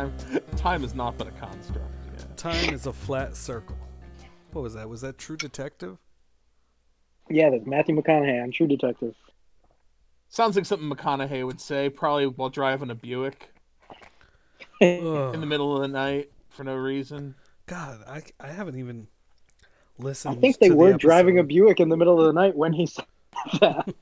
Time, time is not but a construct. Yeah. Time is a flat circle. What was that? Was that True Detective? Yeah, that's Matthew McConaughey on True Detective. Sounds like something McConaughey would say, probably while driving a Buick in the middle of the night for no reason. God, I, I haven't even listened. I think they to the were driving a. Buick in the middle of the night when he said that.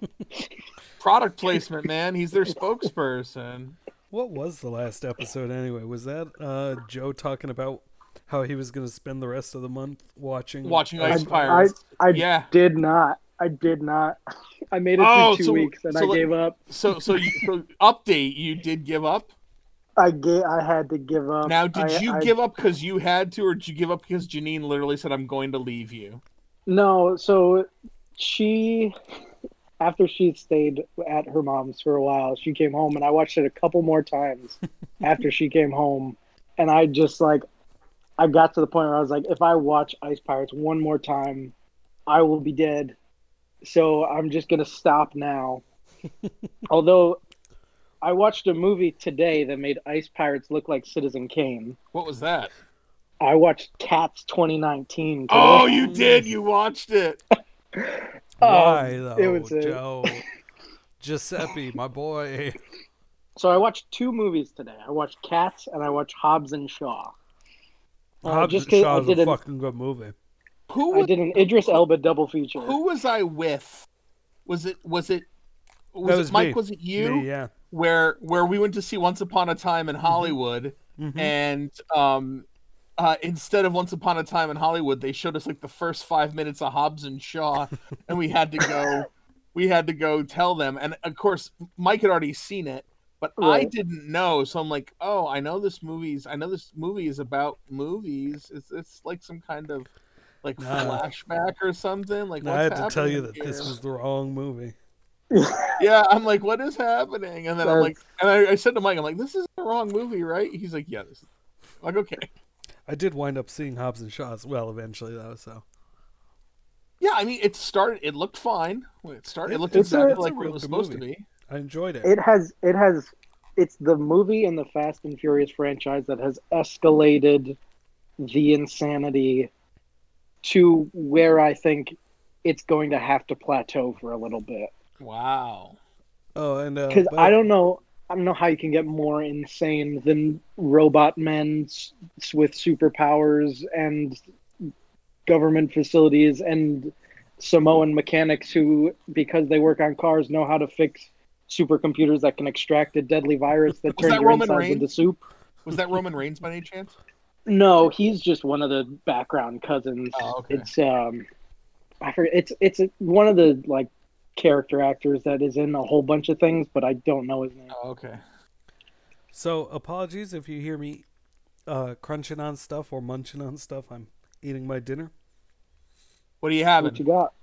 Product placement, man. He's their spokesperson. What was the last episode anyway? Was that uh, Joe talking about how he was going to spend the rest of the month watching Watching I, Ice I, Pirates. I Yeah. did not. I did not. I made it Oh, through two so- weeks and so I let- gave up. So, so, you, so update. You did give up. I ga- I had to give up. Now, did I- you I- give up because you had to, or did you give up because Janine literally said, "I'm going to leave you"? No, so she, after she stayed at her mom's for a while, she came home and I watched it a couple more times after she came home. And I just like, I got to the point where I was like, if I watch Ice Pirates one more time, I will be dead. So I'm just going to stop now. Although I watched a movie today that made Ice Pirates look like Citizen Kane. What was that? I watched Cats 2019. Today. Oh, you did. You watched it. Why Um, though, it was a- Joe? Giuseppe, my boy. So I watched two movies today. I watched Cats and I watched Hobbs and Shaw. Uh, Hobbs just and 'cause Shaw I is did a an, fucking good movie. Who I did an Idris Elba double feature. who was I with? Was it was it was, That it Mike? me. Was it you? Me, yeah. Where where we went to see Once Upon a Time in Mm-hmm. Hollywood, Mhm. and um, uh, instead of Once Upon a Time in Hollywood, they showed us like the first five minutes of Hobbs and Shaw, and we had to go. We had to go tell them, and of course, Mike had already seen it, but I didn't know. So I'm like, "Oh, I know this movie's. I know this movie is about movies. It's it's like some kind of like Nah. flashback or something. Like Now I had to tell you that happening this was the wrong movie. Yeah, I'm like, what is happening? And then I'm like, and I, I said to Mike, I'm like, this is the wrong movie, right? He's like, yeah, this is. I'm like, okay. I did wind up seeing Hobbs and Shaw as well eventually, though. So Yeah, I mean, it started. It looked fine it started. It It- looked it's a- exactly it's a like what it was supposed movie. to be. I enjoyed it. It has it has it's the movie in the Fast and Furious franchise that has escalated the insanity to where I think it's going to have to plateau for a little bit. Wow. oh, and uh, Because but- I don't know I don't know how you can get more insane than robot men s- with superpowers and government facilities and Samoan mechanics who, because they work on cars, know how to fix supercomputers that can extract a deadly virus that turns your Roman insides Reigns? into soup. Was that Roman Reigns by any chance? No, he's just one of the background cousins. Oh, okay. It's um, I forget. It's it's one of the like character actors that is in a whole bunch of things, but I don't know his name. Oh, okay. So apologies if you hear me uh, crunching on stuff or munching on stuff. I'm eating my dinner. What do you have? What you got?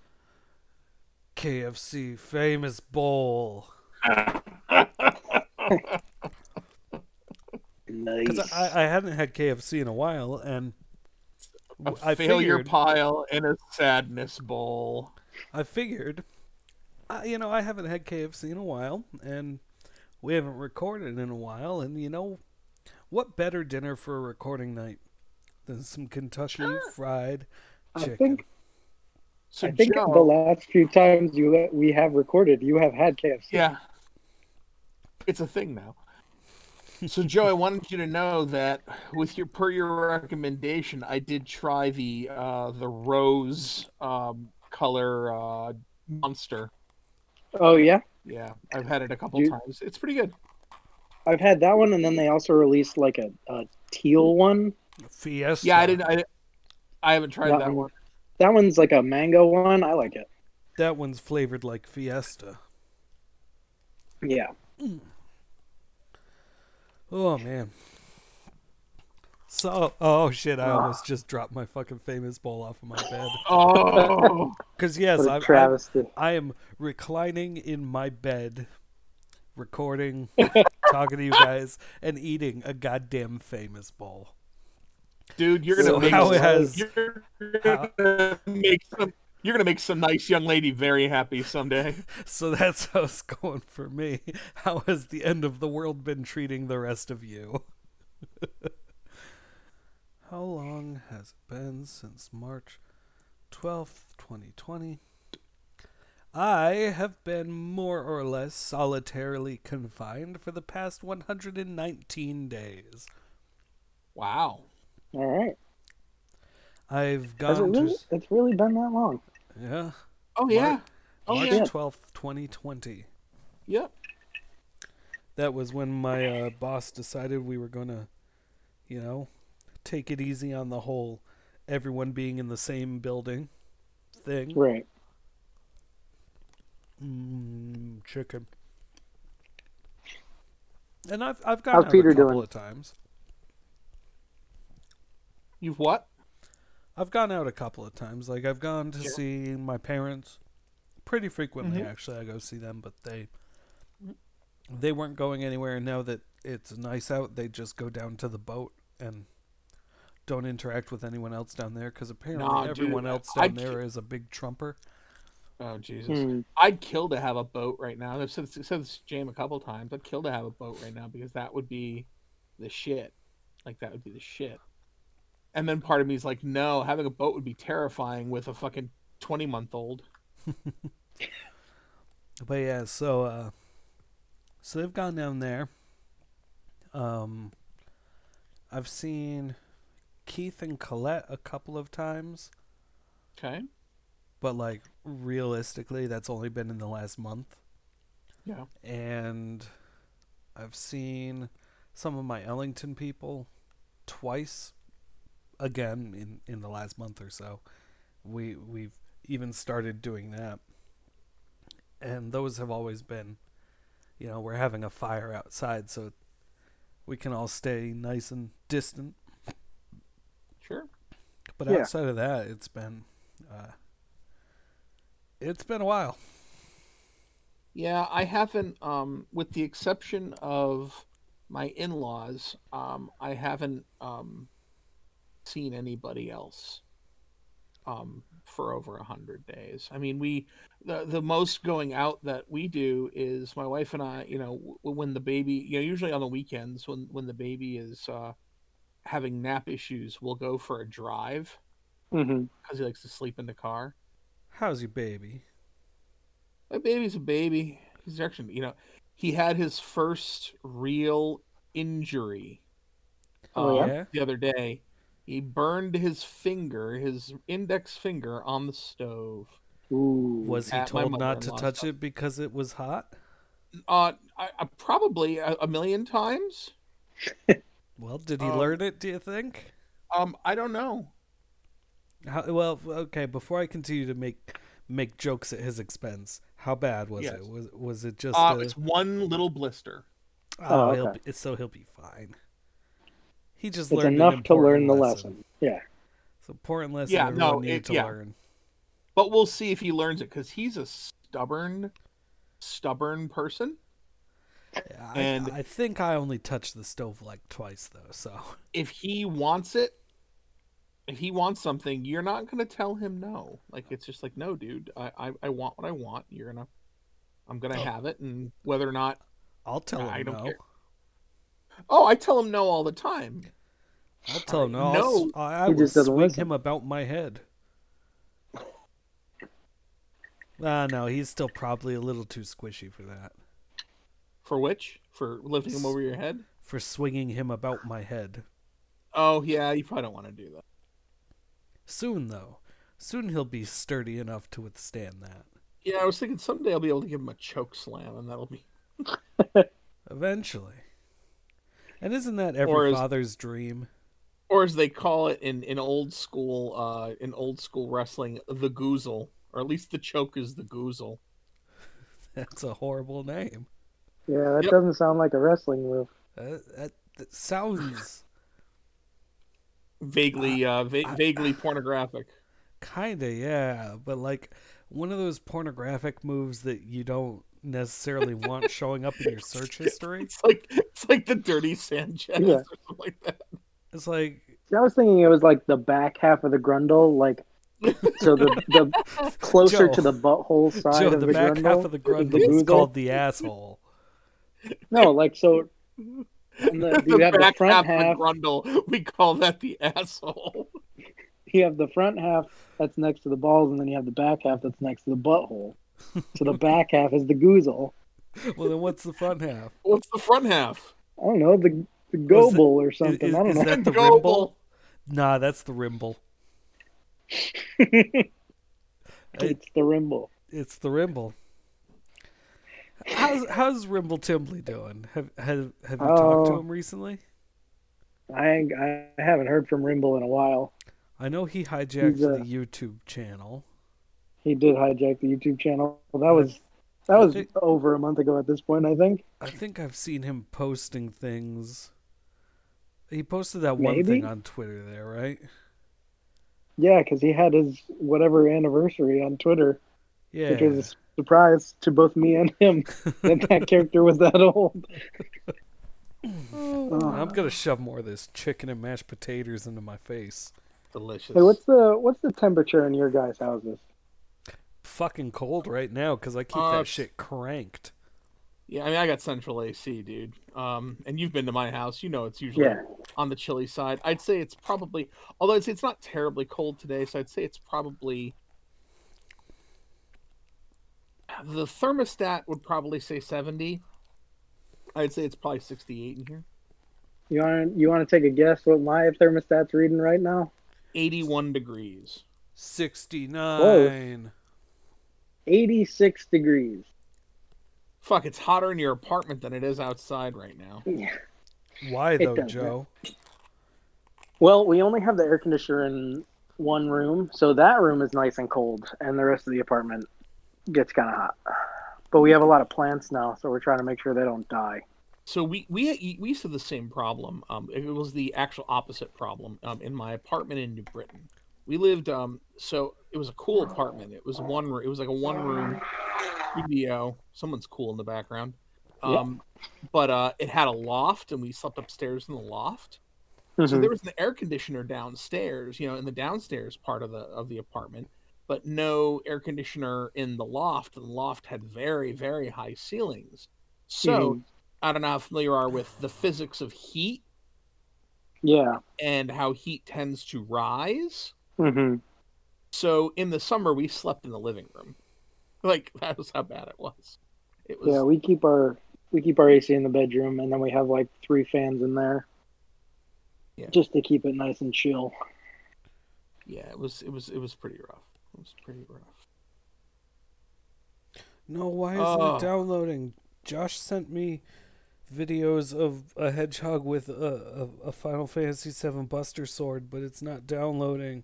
KFC famous bowl. Nice. Because I, I hadn't had KFC in a while, and A I failure figured, pile and a sadness bowl. I figured, uh, you know, I haven't had KFC in a while, and we haven't recorded in a while, and you know, what better dinner for a recording night than some Kentucky Fried Chicken? I Chicken? think So I think Joe, the last few times you we have recorded, you have had KFC. Yeah. It's a thing now. So Joe, I wanted you to know that with your per your recommendation, I did try the uh the rose um color uh monster. Oh yeah, Yeah, I've had it a couple You- times. It's pretty good. I've had that one, and then they also released like a, a teal one. Fiesta. Yeah, I didn't I, I haven't tried That that one. one. That one's like a mango one. I like it. That one's flavored like Fiesta. Yeah. Oh man. So, oh shit! I almost just dropped my fucking famous bowl off of my bed. Oh, Because yes, What a I'm, I'm. I am reclining in my bed, recording, talking to you guys, and eating a goddamn famous bowl. dude, you're gonna So make how some, has- you're gonna make some you're gonna make some nice young lady very happy someday. So that's how it's going for me. How has the end of the world been treating the rest of you? How long has it been since March 12th, 2020? I have been more or less solitarily confined for the past 119 days. Wow. All right. I've Has it really? to. It's really been that long. Yeah. Oh yeah. Oh March yeah. 12th, 2020. Yep. That was when my uh, boss decided we were going to, you know, take it easy on the whole everyone being in the same building thing. Right. Mm, chicken. And I've I've gone How's out Peter a couple doing? of times. You've what? I've gone out a couple of times. Like I've gone to Sure. see my parents pretty frequently. Mhm. Actually, I go see them, but they they weren't going anywhere. And now that it's nice out, they just go down to the boat and don't interact with anyone else down there because apparently Nah, dude, everyone else I'd down there is a big trumper. Oh Jesus. Hmm. I'd kill to have a boat right now. I've said, said this to Jam a couple times. I'd kill to have a boat right now because that would be the shit. Like that would be the shit. And then part of me is like, no, having a boat would be terrifying with a fucking twenty month old. But yeah, so uh so they've gone down there. Um I've seen Keith and Colette a couple of times, Okay. but like realistically that's only been in the last month. Yeah. And I've seen some of my Ellington people twice again in in the last month or so. We we've even started doing that. And those have always been you know, we're having a fire outside so we can all stay nice and distant. Sure. But Yeah. outside of that, it's been uh it's been a while. Yeah, I haven't um with the exception of my in laws, um, I haven't um seen anybody else um for over a hundred days. I mean we the the most going out that we do is my wife and I, you know, when the baby you know, usually on the weekends when when the baby is uh having nap issues, we'll go for a drive because he likes to sleep in the car. How's your baby? My baby's a baby. He's actually, you know, he had his first real injury Oh, uh, yeah? the other day. He burned his finger, his index finger, on the stove. Ooh. Was he told not to touch house. it because it was hot? Uh, I, I probably a, a million times. Well, did he Um, learn it, do you think? Um, I don't know. How, well, okay, before I continue to make make jokes at his expense, how bad was Yes. it? Was was it just Uh, a, it's one little blister. oh, Oh, he'll okay. be, so he'll be fine. He just It's learned enough to learn the lesson. lesson. Yeah. It's an important lesson Yeah, no, needed it- to yeah. learn. But we'll see if he learns it because he's a stubborn, stubborn person. Yeah, I, And- I think I only touched the stove like twice though, so if he wants it, if he wants something, you're not gonna tell him no. Like it's just like, no, dude, I I, I want what I want. You're gonna, I'm gonna have it, and whether or not, I'll tell him I don't no. care. oh, I tell him no all the time. I'll tell him no. No. I'll, s- I, I He will just doesn't swing listen. him about my head. Ah, no, he's still probably a little too squishy for that. For which? For lifting him over your head? For swinging him about my head. Oh yeah, you probably don't want to do that. Soon, though. Soon he'll be sturdy enough to withstand that. Yeah, I was thinking someday I'll be able to give him a choke slam, and that'll be. Eventually. And isn't that every is- father's dream? Or as they call it in, in old school, uh, in old school wrestling, the goozle, or at least the choke is the goozle. That's a horrible name. Yeah, that Yep. doesn't sound like a wrestling move. Uh, that, that sounds Vaguely, uh, va- vaguely pornographic. kinda, yeah. But like one of those pornographic moves that you don't necessarily want showing up in your search history. It's like it's like the dirty Sanchez Yeah. or something like that. It's like See, I was thinking it was like the back half of the grundle, like so the the closer Joe. to the butthole side Joe, of the, the, back grundle. half of the grundle the is called the asshole. No, like so On the, you have the back front half, half. grundle. We call that the asshole. You have the front half that's next to the balls, and then you have the back half that's next to the butthole. So the back half is the goozle. Well, then what's the front half? What's the front half? I don't know the the Was or something. is- I don't is know. that the Gobel. rimble? Nah, that's the rimble. it's the rimble. It's the rimble. How's how's Rimble Timbley doing? Have have have you talked to Oh. him recently? I I haven't heard from Rimble in a while. I know he hijacked He's, uh, the YouTube channel. He did hijack the YouTube channel. Well, that was that was think- over a month ago at this point. I think. I think I've seen him posting things. He posted that one Maybe? thing on Twitter there, right? Yeah, because he had his whatever anniversary on Twitter, Yeah. which was a surprise to both me and him that that character was that old. Oh. I'm gonna shove more of this chicken and mashed potatoes into my face. Delicious. Hey, what's the what's the temperature in your guys' houses? Fucking cold right now because I keep Uh, that shit cranked. Yeah, I mean, I got central AC, dude. Um, and you've been to my house. You know, it's usually Yeah, on the chilly side. I'd say it's probably, although I'd say it's not terribly cold today, so I'd say it's probably. The thermostat would probably say 70. I'd say it's probably 68 in here. you want you want to take a guess what my thermostat's reading right now? 81 degrees. Sixty nine. Eighty six degrees. Fuck, it's hotter in your apartment than it is outside right now. Yeah. Why though, Joe? Well, we only have the air conditioner in one room, so that room is nice and cold, and the rest of the apartment gets kind of hot. But we have a lot of plants now, so we're trying to make sure they don't die. So we we we used to have the same problem. Um, it was the actual opposite problem. Um, in my apartment in New Britain, we lived. Um, so it was a cool apartment. It was one. room. It was like a one room studio. Someone's cool in the background. Yeah. Um, but uh, it had a loft, and we slept upstairs in the loft. So Mhm. there was an air conditioner downstairs, you know, in the downstairs part of the of the apartment, but no air conditioner in the loft. And the loft had very very high ceilings. So Mhm. I don't know how familiar you are with the physics of heat Yeah. and how heat tends to rise. hmm So in the summer, we slept in the living room. Like that was how bad it was. It was Yeah, we keep our we keep our AC in the bedroom, and then we have like three fans in there, Yeah. just to keep it nice and chill. yeah, it was it was it was pretty rough. It was pretty rough. No, why isn't Oh. it downloading? Josh sent me videos of a hedgehog with a, a, a Final Fantasy VII Buster Sword, but it's not downloading.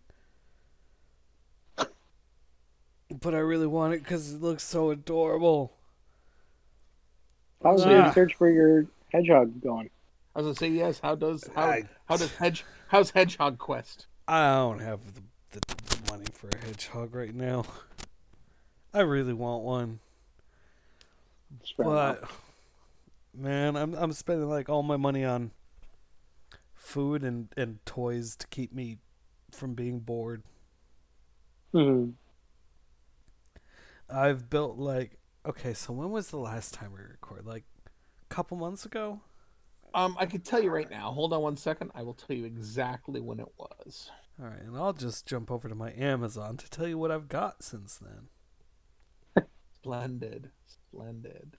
But I really want it because it looks so adorable. How's Ah. your search for your hedgehog going? I was gonna say yes. How does how I- how does hedge how's Hedgehog Quest? I don't have the, the, the money for a hedgehog right now. I really want one, Spread out. but man, I'm I'm spending like all my money on food and, and toys to keep me from being bored. Mhm. I've built like okay, so when was the last time we recorded? Like a couple months ago? Um, I can tell you right now. Hold on one second. I will tell you exactly when it was. All right, and I'll just jump over to my Amazon to tell you what I've got since then. Splendid, splendid.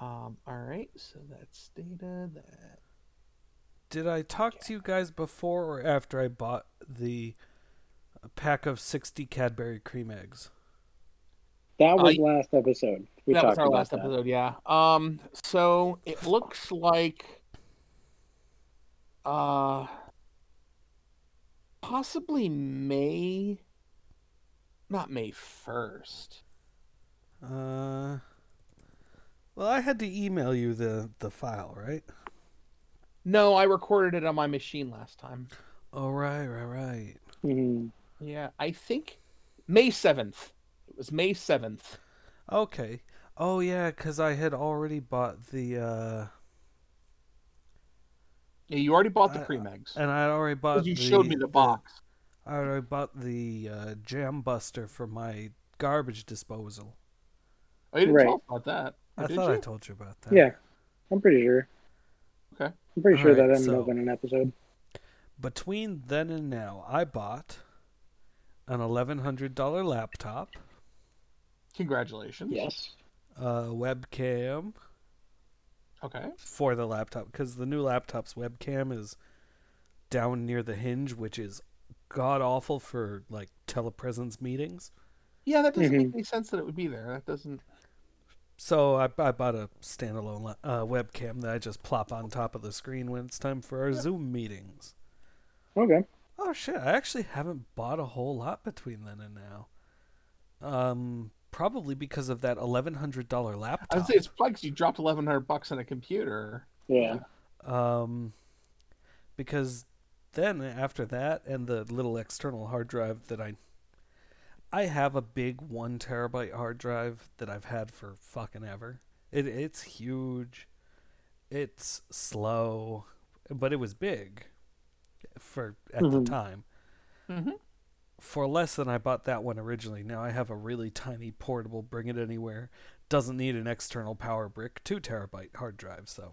Um, all right. So that's data. That Did I talk to you guys before or after I bought the pack of 60 Cadbury cream eggs? That was I- last episode. We that was talked our about last that. episode. Yeah. Um. So it looks like, uh, possibly May. Not May first. Uh Well, I had to email you the the file, right? No, I recorded it on my machine last time. Oh, right, right, right. Mhm. Yeah, I think May seventh. It was May seventh. Okay. Oh yeah, cuz I had already bought the uh Yeah, you already bought the I- cream eggs. and I already bought you the, showed me the box. I already bought the uh, jam buster for my garbage disposal. Oh, you didn't Right. tell us about that. Or I did thought I told you about that. Yeah, I'm pretty sure. Okay, I'm pretty sure Alright, that ended so- up in an episode. Between then and now, I bought an eleven hundred dollar laptop, Congratulations. Yes. a webcam Okay. for the laptop because the new laptop's webcam is down near the hinge, which is god awful for like telepresence meetings. Yeah, that doesn't Mhm. make any sense that it would be there. That doesn't. So I, I bought a standalone uh, webcam that I just plop on top of the screen when it's time for our Zoom meetings. Okay. Oh shit! I actually haven't bought a whole lot between then and now. Um, probably because of that eleven hundred dollar laptop. I would say it's probably 'cause you dropped eleven hundred bucks on a computer. Yeah. Um, because then after that and the little external hard drive that I, I have a big one terabyte hard drive that I've had for fucking ever. It it's huge, it's slow, but it was big, for at the Mhm. time. Mm-hmm. For less than I bought that one originally. Now I have a really tiny portable, bring it anywhere. Doesn't need an external power brick, two terabyte hard drive. So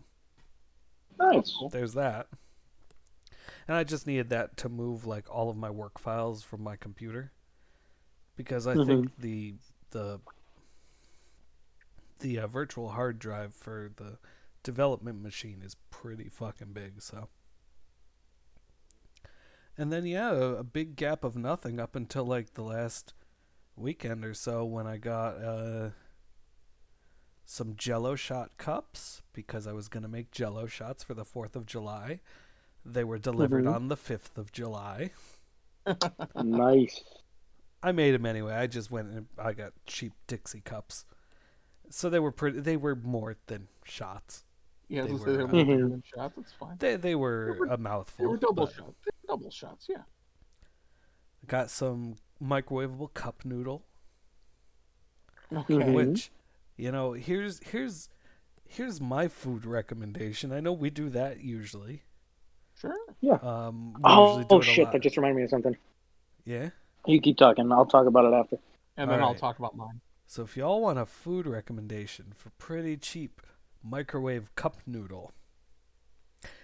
Nice. there's that. And I just needed that to move like all of my work files from my computer because I think the the the uh, virtual hard drive for the development machine is pretty fucking big, so and then yeah, a, a big gap of nothing up until like the last weekend or so when I got uh some jello shot cups because I was going to make jello shots for the 4th of July. They were delivered Mhm. on the 5th of July. Nice. I made them anyway. I just went and I got cheap Dixie cups. So they were pretty they were more than shots. Yeah, They those were, are uh, bigger than shots. That's fine. They they were were- a mouthful. They were double shots. They were double shots. Yeah. Got some microwavable cup noodle, Okay. Which you know, here's here's here's my food recommendation. I know we do that usually. Sure. Yeah. Um Oh, oh shit! lot. That just reminded me of something. Yeah. You keep talking. I'll talk about it after. And then I'll talk about mine. So if y'all want a food recommendation for pretty cheap microwave cup noodle,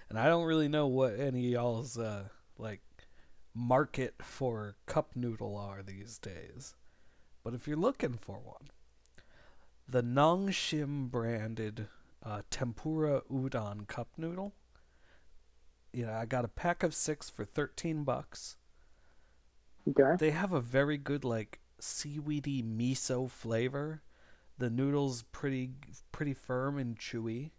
and I don't really know what any of y'all's uh, like market for cup noodle are these days, but if you're looking for one, the Nongshim branded uh, tempura udon cup noodle. You know, I got a pack of six for thirteen bucks. Okay. They have a very good like seaweedy miso flavor. The noodles pretty pretty firm and chewy,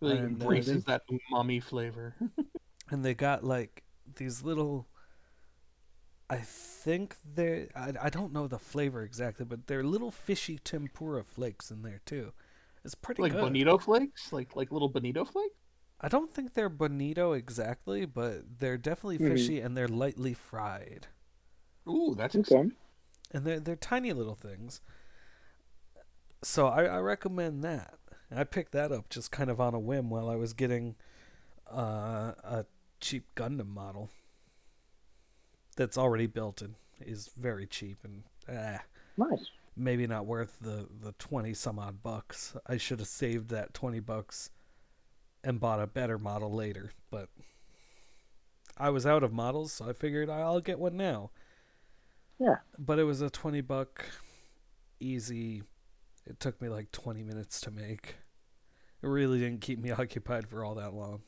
Really And, uh, embraces that umami flavor. and they got like these little. I think they I, I don't know the flavor exactly, but they're little fishy tempura flakes in there too. It's pretty like good. bonito flakes, like like little bonito flakes. I don't think they're bonito exactly, but they're definitely Mhm. fishy and they're lightly fried. Ooh, that's Okay. and they're they're tiny little things. So I, I recommend that. I picked that up just kind of on a whim while I was getting uh, a cheap Gundam model that's already built and is very cheap and eh, Nice. maybe not worth the the twenty some odd bucks. I should have saved that twenty bucks and bought a better model later, but I was out of models, so I figured I'll get one now. Yeah. But it was a twenty buck easy. It took me like twenty minutes to make. It really didn't keep me occupied for all that long.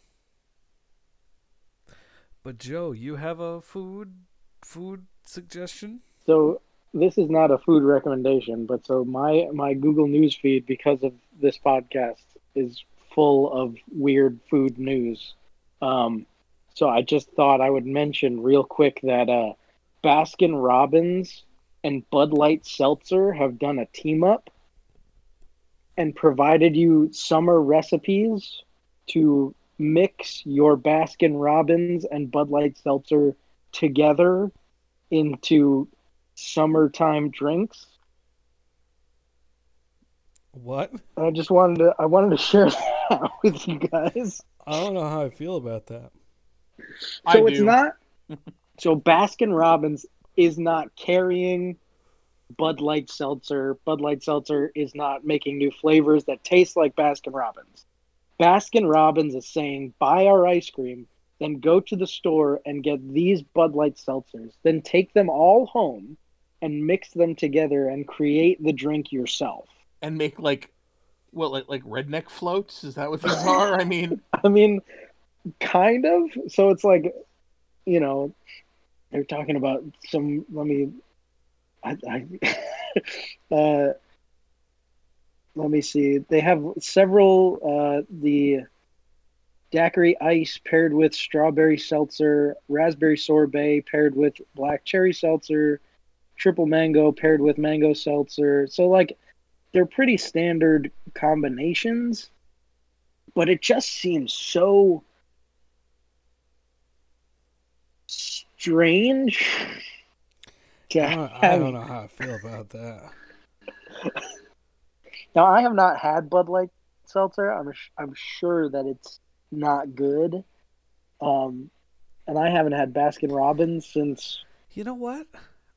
But Joe, you have a food food suggestion? So this is not a food recommendation, but so my my Google News feed because of this podcast is full of weird food news. Um, so I just thought I would mention real quick that uh, Baskin Robbins and Bud Light Seltzer have done a team up and provided you summer recipes to mix your Baskin Robbins and Bud Light Seltzer together into summertime drinks. What? I just wanted to I wanted to share that with you guys. I don't know how I feel about that. I So it's do. not so Baskin Robbins is not carrying Bud Light Seltzer. Bud Light Seltzer is not making new flavors that taste like Baskin Robbins. Baskin Robbins is saying, buy our ice cream, then go to the store and get these Bud Light seltzers, then take them all home and mix them together and create the drink yourself. And make like what like like redneck floats? Is that what these are? I mean I mean, kind of. So it's like, you know, they're talking about some. Let me, I, I uh, let me see. They have several. Uh, the daiquiri ice paired with strawberry seltzer, raspberry sorbet paired with black cherry seltzer, triple mango paired with mango seltzer. So like, they're pretty standard combinations, but it just seems so strange. I I don't know how I feel about that. Now I have not had Bud Light seltzer. I'm I'm sure that it's not good. Um, and I haven't had Baskin Robbins since. You know what?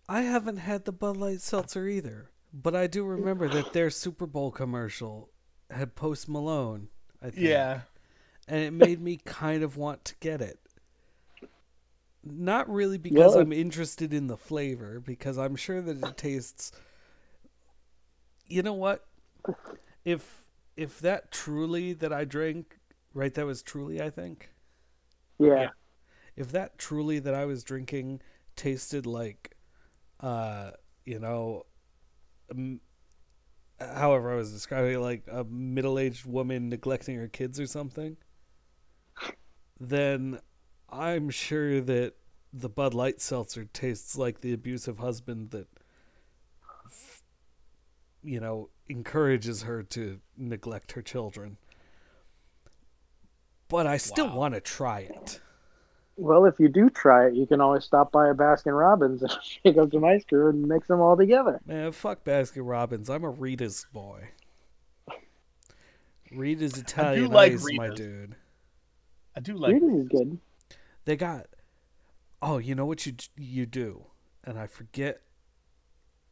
I haven't had the Bud Light seltzer either, but I do remember that their Super Bowl commercial had Post Malone. I think. and it made me kind of want to get it. Not really because Well, I'm interested in the flavor, because I'm sure that it tastes. You know what? If if that truly that I drank, right? That was truly, I think. Yeah, If that truly that I was drinking tasted like, uh, you know, um, however I was describing it, like a middle-aged woman neglecting her kids or something, then I'm sure that the Bud Light seltzer tastes like the abusive husband that, f- you know, encourages her to neglect her children. But I still Wow. want to try it. Well, if you do try it, you can always stop by a Baskin Robbins and pick up some ice cream and mix them all together. Man, fuck Baskin Robbins. I'm a Rita's boy. Rita's Italian like ice, my dude. I do like Rita's is good. They got. Oh, you know what you you do, and I forget.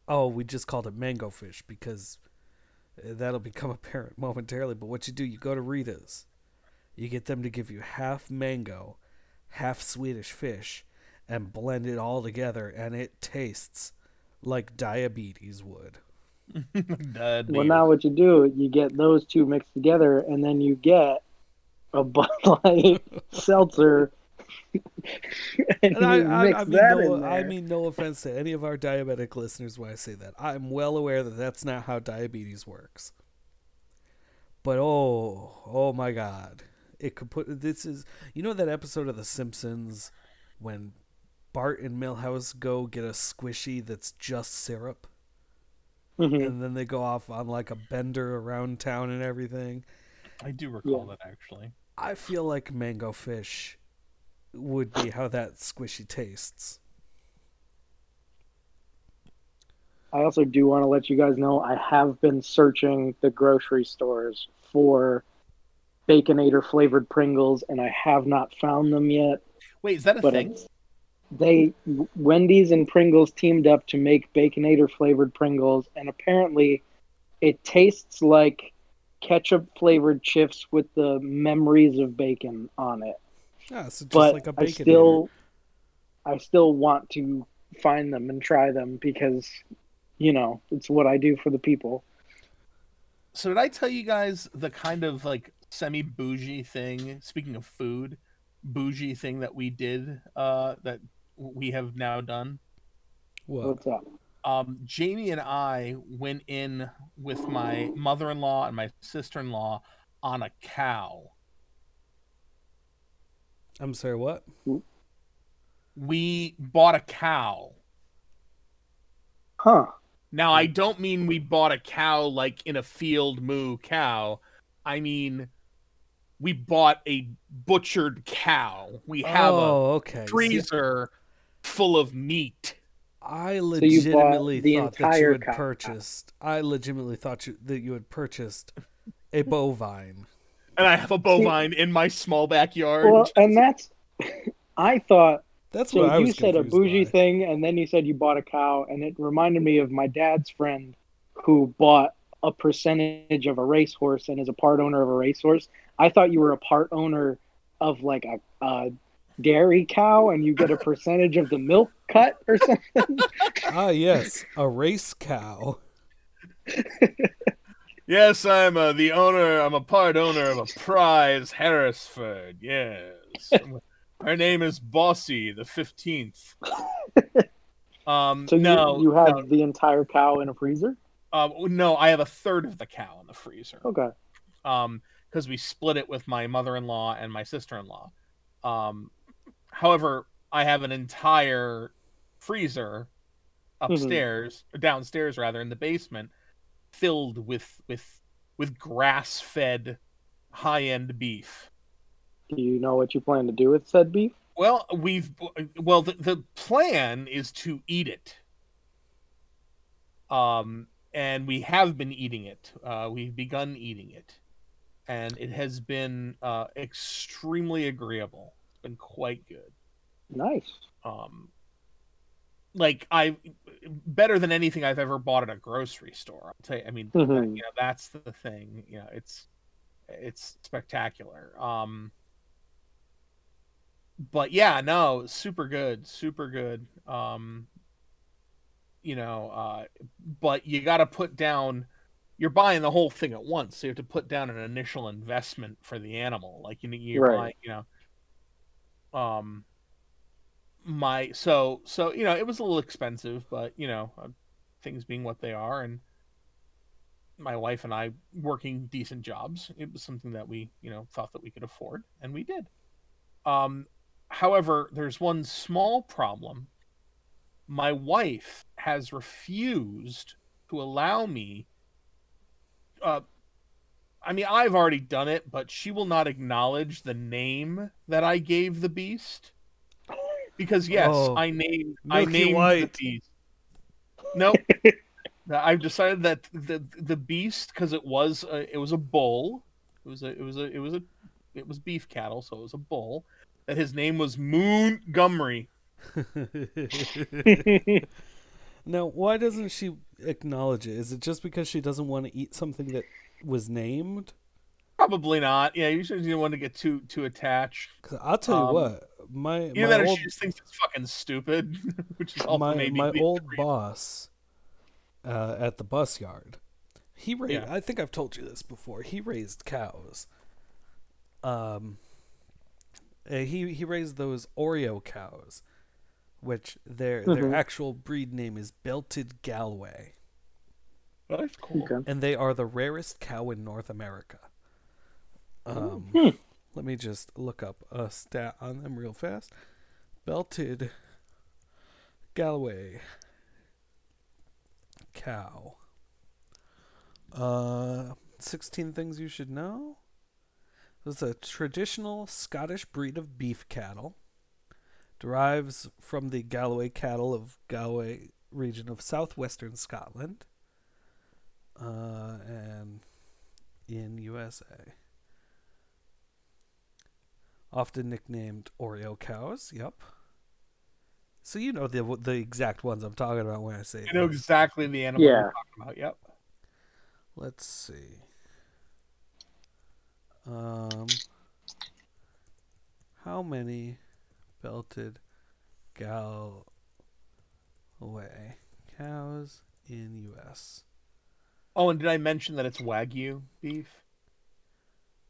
Oh, we just called it mango fish because uh, that'll become apparent momentarily. But what you do, you go to Rita's, you get them to give you half mango, half Swedish fish, and blend it all together, and it tastes like diabetes would. Dad, Well, now what you do, you get those two mixed together, and then you get a Bud Light seltzer, and, And I, I, I mean, no. I mean, no offense to any of our diabetic listeners when I say that. I'm well aware that that's not how diabetes works. But oh, oh my God, it could put. This is, you know, that episode of The Simpsons when Bart and Milhouse go get a squishy that's just syrup, Mhm. and then they go off on like a bender around town and everything. I do recall Yeah. that actually. I feel like mango fish would be how that squishy tastes. I also do want to let you guys know I have been searching the grocery stores for Baconator flavored Pringles, and I have not found them yet. Wait, is that a But thing? they Wendy's and Pringles teamed up to make Baconator flavored Pringles, and apparently, it tastes like ketchup flavored chips with the memories of bacon on it. Yeah, so just But like a I bacon. still, I still want to find them and try them because, you know, it's what I do for the people. So did I tell you guys the kind of like semi bougie thing? Speaking of food, bougie thing that we did uh, that we have now done. What? What's up? Um, Jamie and I went in with my mother-in-law and my sister-in-law on a cow. I'm sorry, what? We bought a cow. Huh? Now I don't mean we bought a cow like in a field moo cow. I mean we bought a butchered cow. We have oh, a okay. See, freezer full of meat. I legitimately the thought that you had cow. purchased. I legitimately thought you, that you had purchased a bovine. And I have a bovine in my small backyard. Well, and that's. I thought That's so. what I was You said a bougie by. thing, and then you said you bought a cow, and it reminded me of my dad's friend who bought a percentage of a racehorse and is a part owner of a racehorse. I thought you were a part owner of like a, a dairy cow and you get a percentage of the milk cut or something. ah, yes, a race cow. Yes, I'm uh, the owner. I'm a part owner of a prize Hereford. Yes, her name is Bossy the Fifteenth. Um, So you, no, you have no, the entire cow in a freezer? uh, no, I have a third of the cow in the freezer. Okay. um because we split it with my mother-in-law and my sister-in-law um however i have an entire freezer upstairs or downstairs rather in the basement filled with with with grass-fed high-end beef. Do you know what you plan to do with said beef? well we've well the, the plan is to eat it. Um and we have been eating it. Uh we've begun eating it. And it has been uh extremely agreeable. It's been quite good. Nice. um like i better than anything i've ever bought at a grocery store i'll tell you i mean Mhm. you know that's the thing you know it's it's spectacular um but yeah no super good super good um you know uh but you got to put down you're buying the whole thing at once so you have to put down an initial investment for the animal like you you're Right. buying you know um my so so you know it was a little expensive but you know uh, things being what they are and my wife and I working decent jobs it was something that we you know thought that we could afford and we did. Um however there's one small problem. My wife has refused to allow me uh I mean I've already done it but she will not acknowledge the name that I gave the beast because yes Oh, I named I Milky named White. the beast nope I've decided that the the beast because it was a, it was a bull it was a it was a it was a it was beef cattle so it was a bull that his name was Montgomery now, why doesn't she acknowledge it? Is it just because she doesn't want to eat something that was named? Probably not. Yeah, you shouldn't want to get too too attached. 'Cause I'll tell you Um, what, my Either my that old she just thinks it's fucking stupid, which is also my maybe my old reason. boss uh, at the bus yard. He raised. Yeah. I think I've told you this before. He raised cows. Um. uh, he he raised those Oreo cows, which their their Mhm. actual breed name is Belted Galway, Oh, that's cool. Okay. and they are the rarest cow in North America. Um, Hmm. let me just look up a stat on them real fast. Belted Galloway cow. Uh, 16 things you should know. It's a traditional Scottish breed of beef cattle. Derives from the Galloway cattle of Galway region of southwestern Scotland. Uh, and in USA. Often nicknamed Oreo cows. Yep. So you know the the exact ones I'm talking about when I say I know this. exactly the animal Yeah. you're talking about. Yep. Let's see. Um, how many belted Galway cows in U.S.? Oh, and did I mention that it's wagyu beef?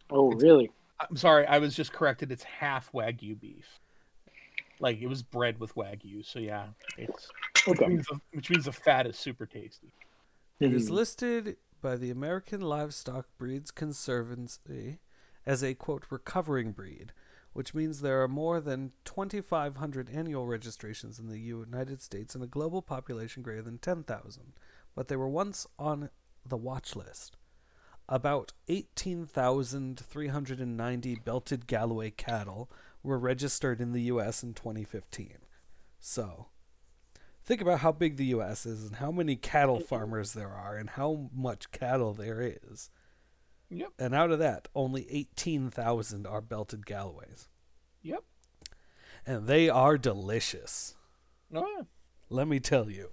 Oh, It's- really? I'm sorry, I was just corrected. It's half wagyu beef. Like it was bred with wagyu, so yeah, it's which Okay. means the, which means the fat is super tasty. It is Mhm. listed by the American Livestock Breeds Conservancy as a quote recovering breed, which means there are more than 2,500 annual registrations in the United States and a global population greater than 10,000. But they were once on the watch list. About 18,390 belted Galloway cattle were registered in the U.S. in 2015. So, think about how big the U.S. is and how many cattle farmers there are and how much cattle there is. Yep. And out of that, only 18,000 are belted Galloways. Yep. And they are delicious. Oh yeah. Let me tell you.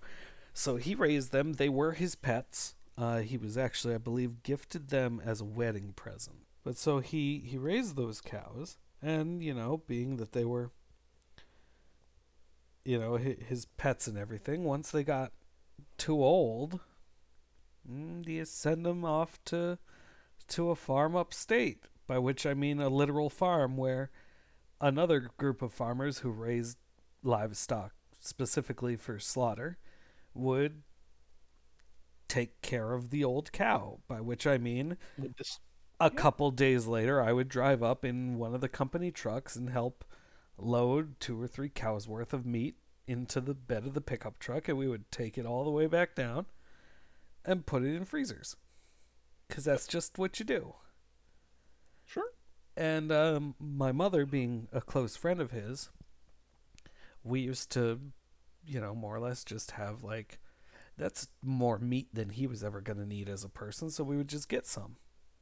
So he raised them. They were his pets. Uh, he was actually, I believe, gifted them as a wedding present. But so he he raised those cows, and you know, being that they were, you know, hi- his pets and everything. Once they got too old, mm, you send them off to to a farm upstate. By which I mean a literal farm where another group of farmers who raised livestock specifically for slaughter would take care of the old cow. By which I mean a couple days later, I would drive up in one of the company trucks and help load two or three cows worth of meat into the bed of the pickup truck, and we would take it all the way back down and put it in freezers. Because that's just what you do. Sure. And um, my mother, being a close friend of his, we used to, you know, more or less just have like, that's more meat than he was ever going to need as a person, so we would just get some.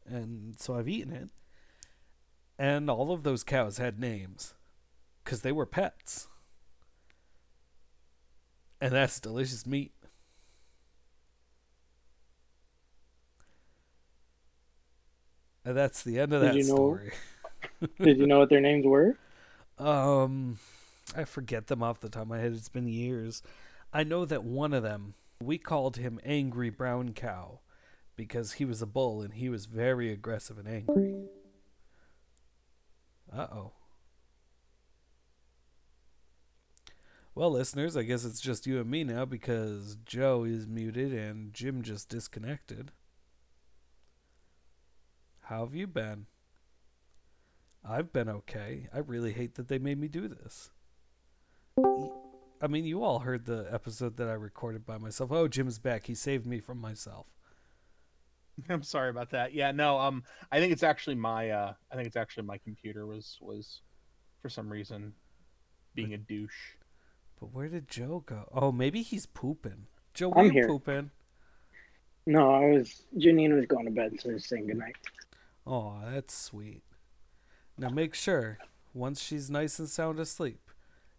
And so I've eaten it. And all of those cows had names because they were pets. And that's delicious meat. And that's the end of Did that you know- story. Did you know what their names were? Um, I forget them off the top of my head. It's been years. I know that one of them, we called him Angry Brown Cow because he was a bull and he was very aggressive and angry. Uh oh. Well, listeners, I guess it's just you and me now because Joe is muted and Jim just disconnected. How have you been? I've been okay. I really hate that they made me do this. Y- I mean, you all heard the episode that I recorded by myself. Oh, Jim's back. He saved me from myself. I'm sorry about that. Yeah, no, um, I think it's actually my, uh, I think it's actually my computer was was, for some reason, being a douche. But where did Joe go? Oh, maybe he's pooping. Joe, were I'm you here. pooping? No, I was. Janine was going to bed, so I was saying goodnight. Oh, that's sweet. Now make sure, once she's nice and sound asleep,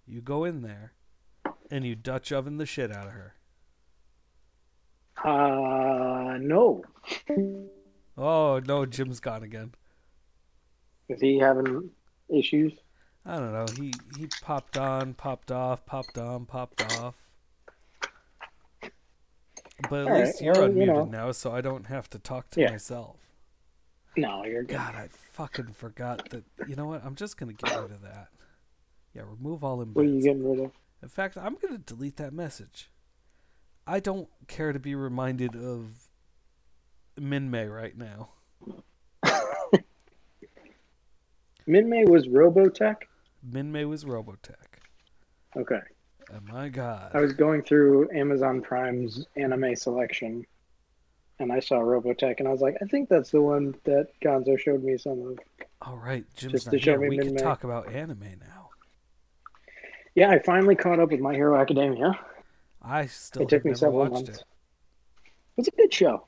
you go in there and you Dutch oven the shit out of her. Uh, no. Oh, no, Jim's gone again. Is he having issues? I don't know. He he popped on, popped off, popped on, popped off. But at All least right, you're well, unmuted you know. now, so I don't have to talk to Yeah. myself. No, you're good. God, I fucking forgot that. You know what? I'm just gonna get rid of that. Yeah, remove all embeds. What are you getting rid of? In fact, I'm gonna delete that message. I don't care to be reminded of Minmay right now. Minmay was Robotech. Minmay was Robotech. Okay. Oh my god. I was going through Amazon Prime's anime selection, and I saw Robotech, and I was like, I think that's the one that Gonzo showed me some of. All right, Jim's Just not to show here. me We can Minmay. talk about anime now. Yeah, I finally caught up with My Hero Academia. I still It took me several months. it. It's a good show.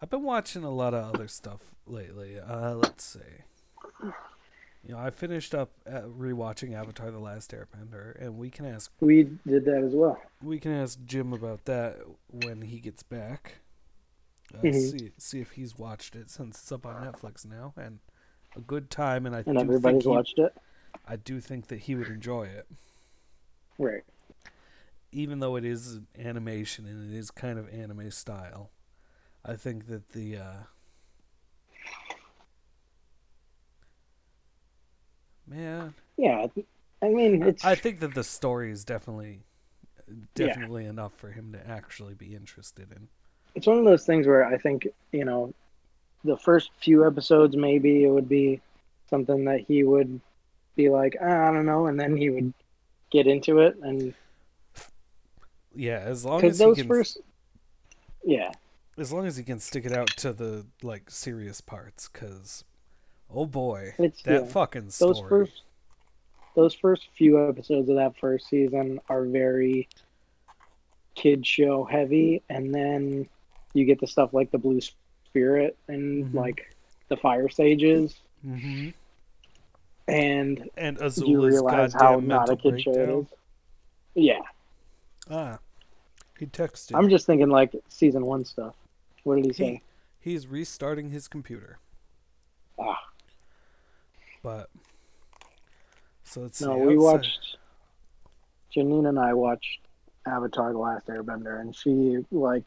I've been watching a lot of other stuff lately. Uh, let's see. You know, I finished up uh, rewatching Avatar: The Last Airbender, and we can ask We did that as well. we can ask Jim about that when he gets back. Uh, Mhm. See see if he's watched it since it's up on Netflix now, and a good time. And I And everybody's think he, watched it. I do think that he would enjoy it, Right. even though it is an animation and it is kind of anime style. I think that the uh, man, Yeah. I mean, it's. I think that the story is definitely definitely enough for him to actually be interested in. it's one of those things where I think you know, the first few episodes maybe it would be something that he would be like, ah, I don't know, and then he would get into it, and Yeah, as long as he those can, first, yeah, as long as he can stick it out to the like serious parts, because oh boy, It's- that yeah. fucking story. those first, those first few episodes of that first season are very kid show heavy, and then you get the stuff like the Blue Spirit and Mhm. like the Fire Sages, hmm and And you realize how not a kid show is. Yeah, Ah, he texted. I'm just thinking like season one stuff. What did he say? he's restarting his computer. Ah. But so let's No, we watched. Janine and I watched Avatar: The Last Airbender, and she like.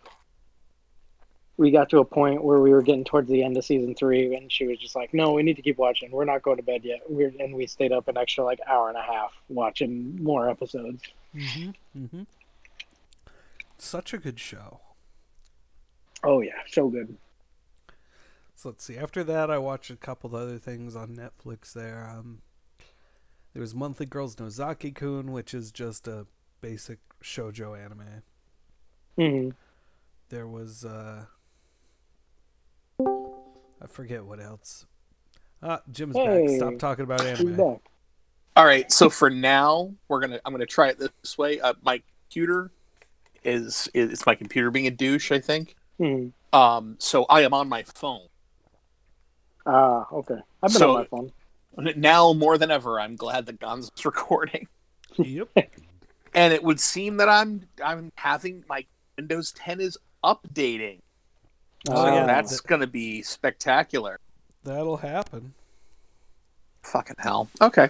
We got to a point where we were getting towards the end of season three, and she was just like, "No, we need to keep watching. We're not going to bed yet." We're, and we stayed up an extra like hour and a half watching more episodes. Mhm, mhm. Such a good show. Oh yeah, so good. So let's see. After that, I watched a couple of other things on Netflix. There, um, there was Monthly Girls Nozaki Kun, which is just a basic shojo anime. hmm There was uh, I forget what else. Ah, Jim's back. Stop talking about He's anime. back. All right, so for now, we're gonna I'm gonna try it this way. Uh, my computer is is my computer being a douche. I think. Mhm. Um, so I am on my phone Ah, okay. I've been So- on my phone. now more than ever. I'm glad that Gonzo's recording, yep. and it would seem that I'm I'm having my Windows 10 is updating. Oh, so yeah. that's gonna be spectacular. That'll happen. Fucking hell. Okay.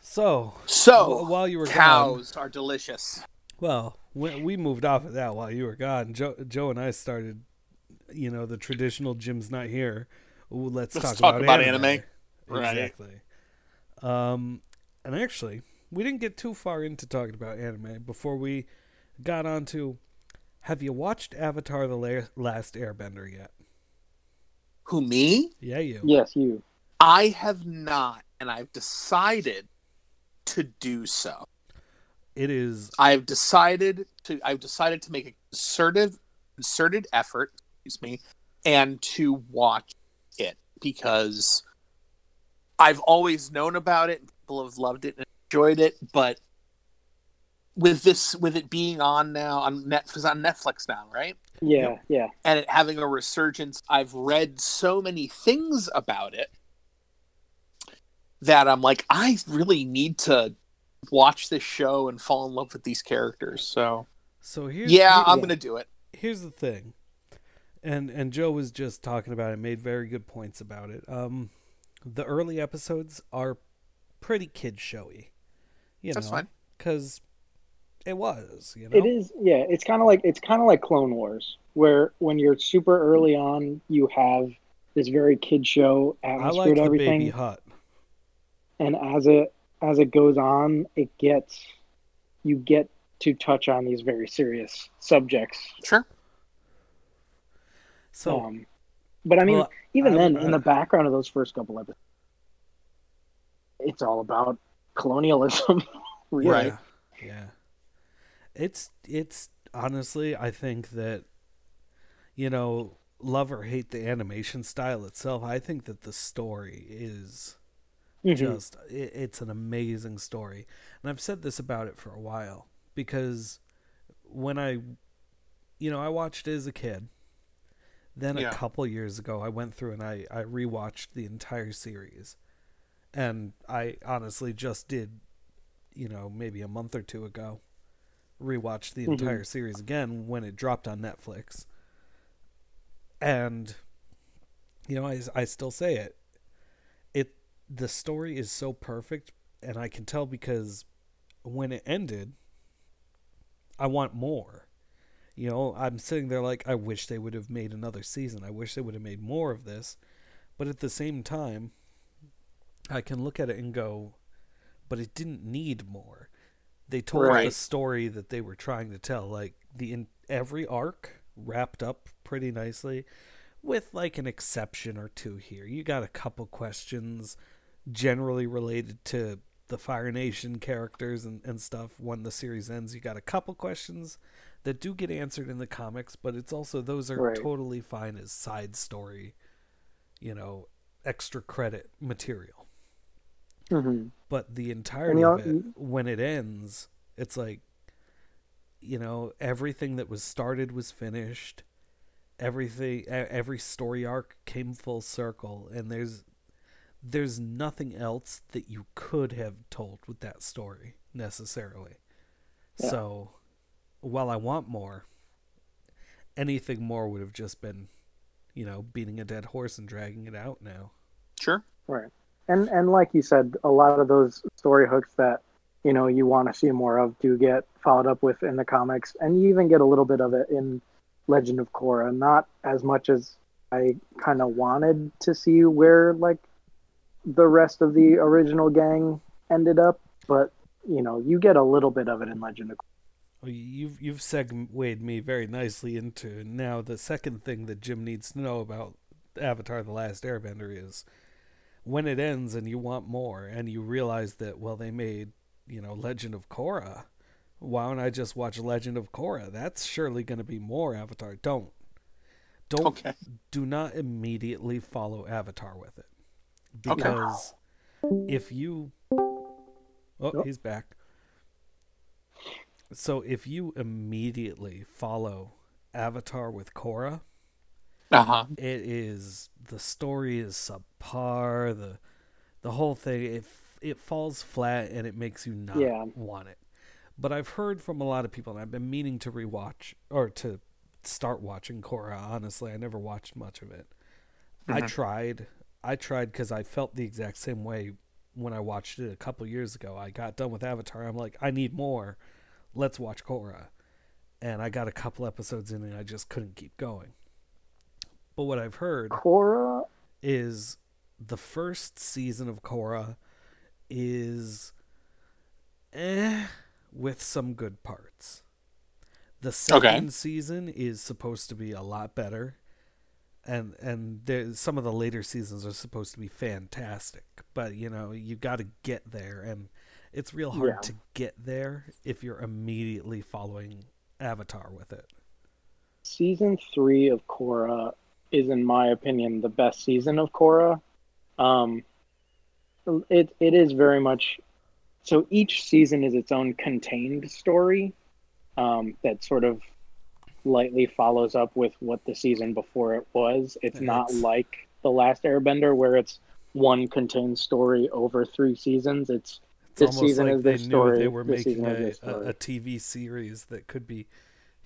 So, So wh- while you were gone, cows are delicious. well, we, we moved off of that while you were gone. Joe, Joe and I started, you know, the traditional Jim's not here. Ooh, let's, Let's talk, talk about, about anime. anime. Right. Exactly. Um, and actually, we didn't get too far into talking about anime before we got on to. Have you watched Avatar: The La- Last Airbender yet? Who me? Yeah, you. Yes, you. I have not, and I've decided to do so. It is. I've decided to I've decided to make a concerted concerted effort, excuse me, and to watch it because I've always known about it. People have loved it and enjoyed it, but with this with it being on now on net it's on Netflix now, right? Yeah, yeah. and it having a resurgence, I've read so many things about it that I'm like, I really need to watch this show and fall in love with these characters. So So here's yeah, here- I'm gonna do it. here's the thing, and and Joe was just talking about it, made very good points about it. Um, the early episodes are pretty kid showy, you That's know, fine. because it was, you know, It is, yeah. It's kind of like it's kind of like Clone Wars, where when you're super early on, you have this very kid show I atmosphere like to the everything, baby Hutt. and as it as it goes on, it gets you get to touch on these very serious subjects. Sure. So um, but I mean, well, even I then, would- in the background of those first couple episodes, it's all about colonialism. really. Right. Yeah, yeah. It's it's honestly, I think that you know, love or hate the animation style itself. I think that the story is Mhm. just it, it's an amazing story and i've said this about it for a while because when i you know i watched it as a kid then Yeah. a couple years ago i went through and i i rewatched the entire series and i honestly just did you know maybe a month or two ago rewatched the Mhm. entire series again when it dropped on netflix. And you know I, I still say it. It the story is so perfect and i can tell because when it ended i want more. You know i'm sitting there like i wish they would have made another season. I wish they would have made more of this. But at the same time i can look at it and go but it didn't need more they told the story that they were trying to tell like the in every arc wrapped up pretty nicely with like an exception or two here. You got a couple questions generally related to the fire nation characters and, and stuff when the series ends. You got a couple questions that do get answered in the comics but it's also those are Right. totally fine as side story you know extra credit material Mhm. but the entirety you of it when it ends it's like you know everything that was started was finished everything every story arc came full circle and there's there's nothing else that you could have told with that story necessarily Yeah. so while i want more anything more would have just been you know beating a dead horse and dragging it out now Sure. Right. And and like you said, a lot of those story hooks that you know you want to see more of do get followed up with in the comics, and you even get a little bit of it in Legend of Korra. Not as much as I kind of wanted to see where like the rest of the original gang ended up, but you know you get a little bit of it in Legend of. Korra. Oh, well, you've you've segued me very nicely into now the second thing that Jim needs to know about Avatar: The Last Airbender is when it ends and you want more and you realize that well they made you know Legend of Korra. Why don't I just watch Legend of Korra? That's surely going to be more Avatar. Don't, don't, Okay. do not immediately follow Avatar with it because if you, oh, Yep. he's back. So if you immediately follow Avatar with Korra, Uh huh. it is the story is subpar the the whole thing it it falls flat and it makes you not Yeah. want it. But i've heard from a lot of people and i've been meaning to rewatch or to start watching Korra honestly. I never watched much of it. I Mhm. tried i tried because i felt the exact same way when i watched it a couple years ago. I got done with avatar i'm like i need more. Let's watch Korra. And i got a couple episodes in and i just couldn't keep going but what i've heard Korra, is the first season of Korra is eh with some good parts. The second season is supposed to be a lot better. And and there, some of the later seasons are supposed to be fantastic, but you know you got to get there, and it's real hard Yeah. to get there if you're immediately following Avatar with it. season three of Korra is, in my opinion, the best season of Korra. Um, it it is very much so. Each season is its own contained story um, that sort of lightly follows up with what the season before it was. It's And not it's- like the Last Airbender where it's one contained story over three seasons. It's It's This season like is this story, they were making a, a, a TV series that could be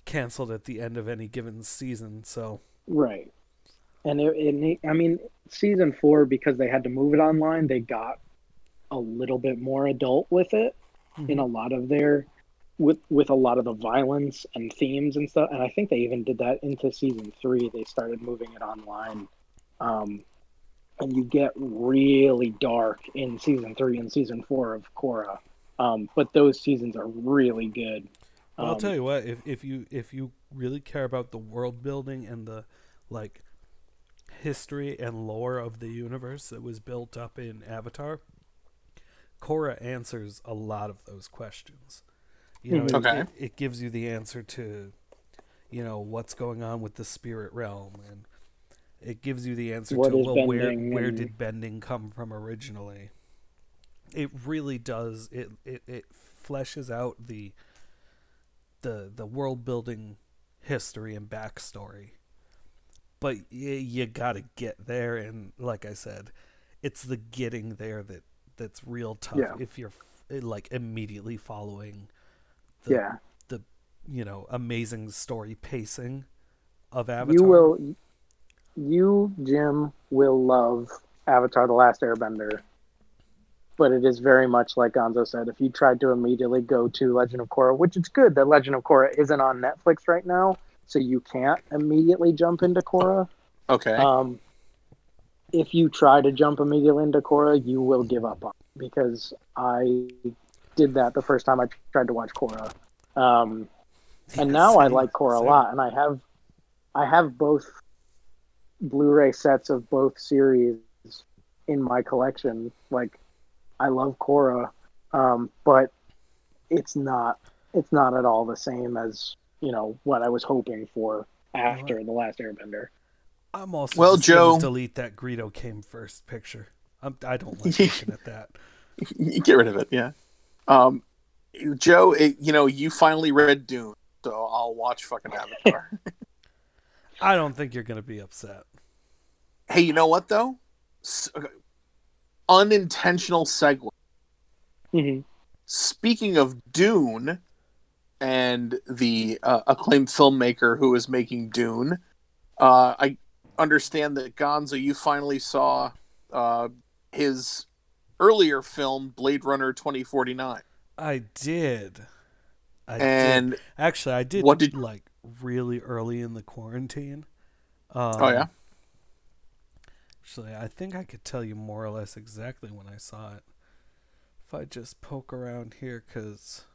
canceled at the end of any given season. So Right. And it, it, I mean, season four, because they had to move it online, they got a little bit more adult with it in a lot of their, with with a lot of the violence and themes and stuff. And I think they even did that into season three. They started moving it online, um, and you get really dark in season three and season four of Korra. Um, but those seasons are really good. Well, I'll Um, tell you what, if if you if you really care about the world building and the like history and lore of the universe that was built up in Avatar, Korra answers a lot of those questions. You know, Mhm. it, Okay. it, it gives you the answer to, you know, what's going on with the spirit realm, and it gives you the answer What to well, where bending where and- did bending come from originally. It really does. It it, it fleshes out the the the world building history and backstory. But you, you got to get there, and like I said, it's the getting there that that's real tough. Yeah. If you're eh, like immediately following the yeah. the you know amazing story pacing of Avatar. You will, you Jim will love Avatar: The Last Airbender, but it is very much like Gonzo said. If you tried to immediately go to Legend of Korra, which it's good that Legend of Korra isn't on Netflix right now, so you can't immediately jump into Korra. Okay. Um, if you try to jump immediately into Korra, you will give up on it because I did that the first time I tried to watch Korra. Um, and Yeah, now I like Korra a lot, and I have, I have both Blu-ray sets of both series in my collection. Like, I love Korra, um, but it's not, it's not at all the same as you know what I was hoping for after the Last Airbender. I'm also Well, just gonna Joe- delete that Greedo came first picture. I'm, I don't like looking at that. Get rid of it. Yeah. Um, Joe, it, you know, you finally read Dune, so I'll watch fucking Avatar. I don't think you're gonna be upset. hey, you know what though? S- okay. Unintentional segue. Mm-hmm. Speaking of Dune and the uh, acclaimed filmmaker who is making Dune, uh, I understand that Gonzo, you finally saw uh, his earlier film, Blade Runner 2049. I did. I And did. Actually, I did. what did- like really early in the quarantine? Um, oh yeah, Actually, I think I could tell you more or less exactly when I saw it. If I just poke around here, because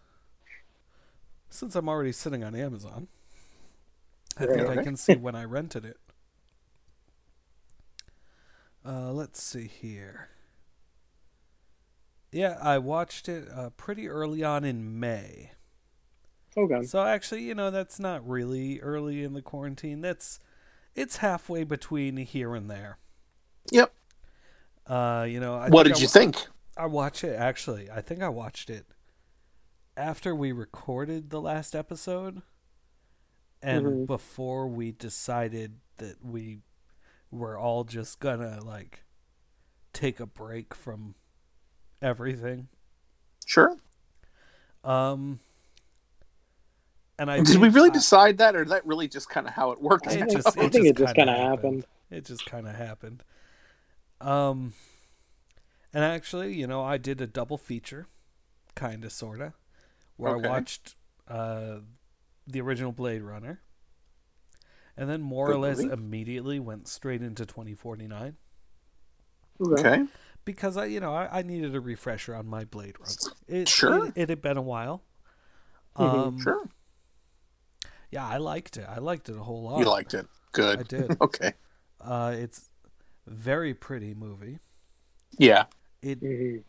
since I'm already sitting on Amazon, I think I can see when I rented it. Uh, let's see here. Yeah, I watched it uh, pretty early on in May. Okay. So actually, you know, that's not really early in the quarantine. That's it's halfway between here and there. Yep. Uh, you know, I what did I you think? I watch it actually. I think I watched it after we recorded the last episode and Mhm. before we decided that we were all just gonna like take a break from everything. Sure. Um and I did we really I- decide that, or that really just kind of how it worked? It I, just- I it think it just just kinda kind of happened. happened. it just kind of happened. Um, and actually, you know, I did a double feature, kind of, sorta, where Okay. I watched uh, the original Blade Runner, and then more or less movie. immediately went straight into 2049 Okay. Okay. because I, you know, I, I needed a refresher on my Blade Runner. It, Sure. it, it had been a while. Mhm. Um, Sure. Yeah, I liked it. I liked it a whole lot. You liked it. Good. I did. Okay. Uh, it's very pretty movie. Yeah. It hmm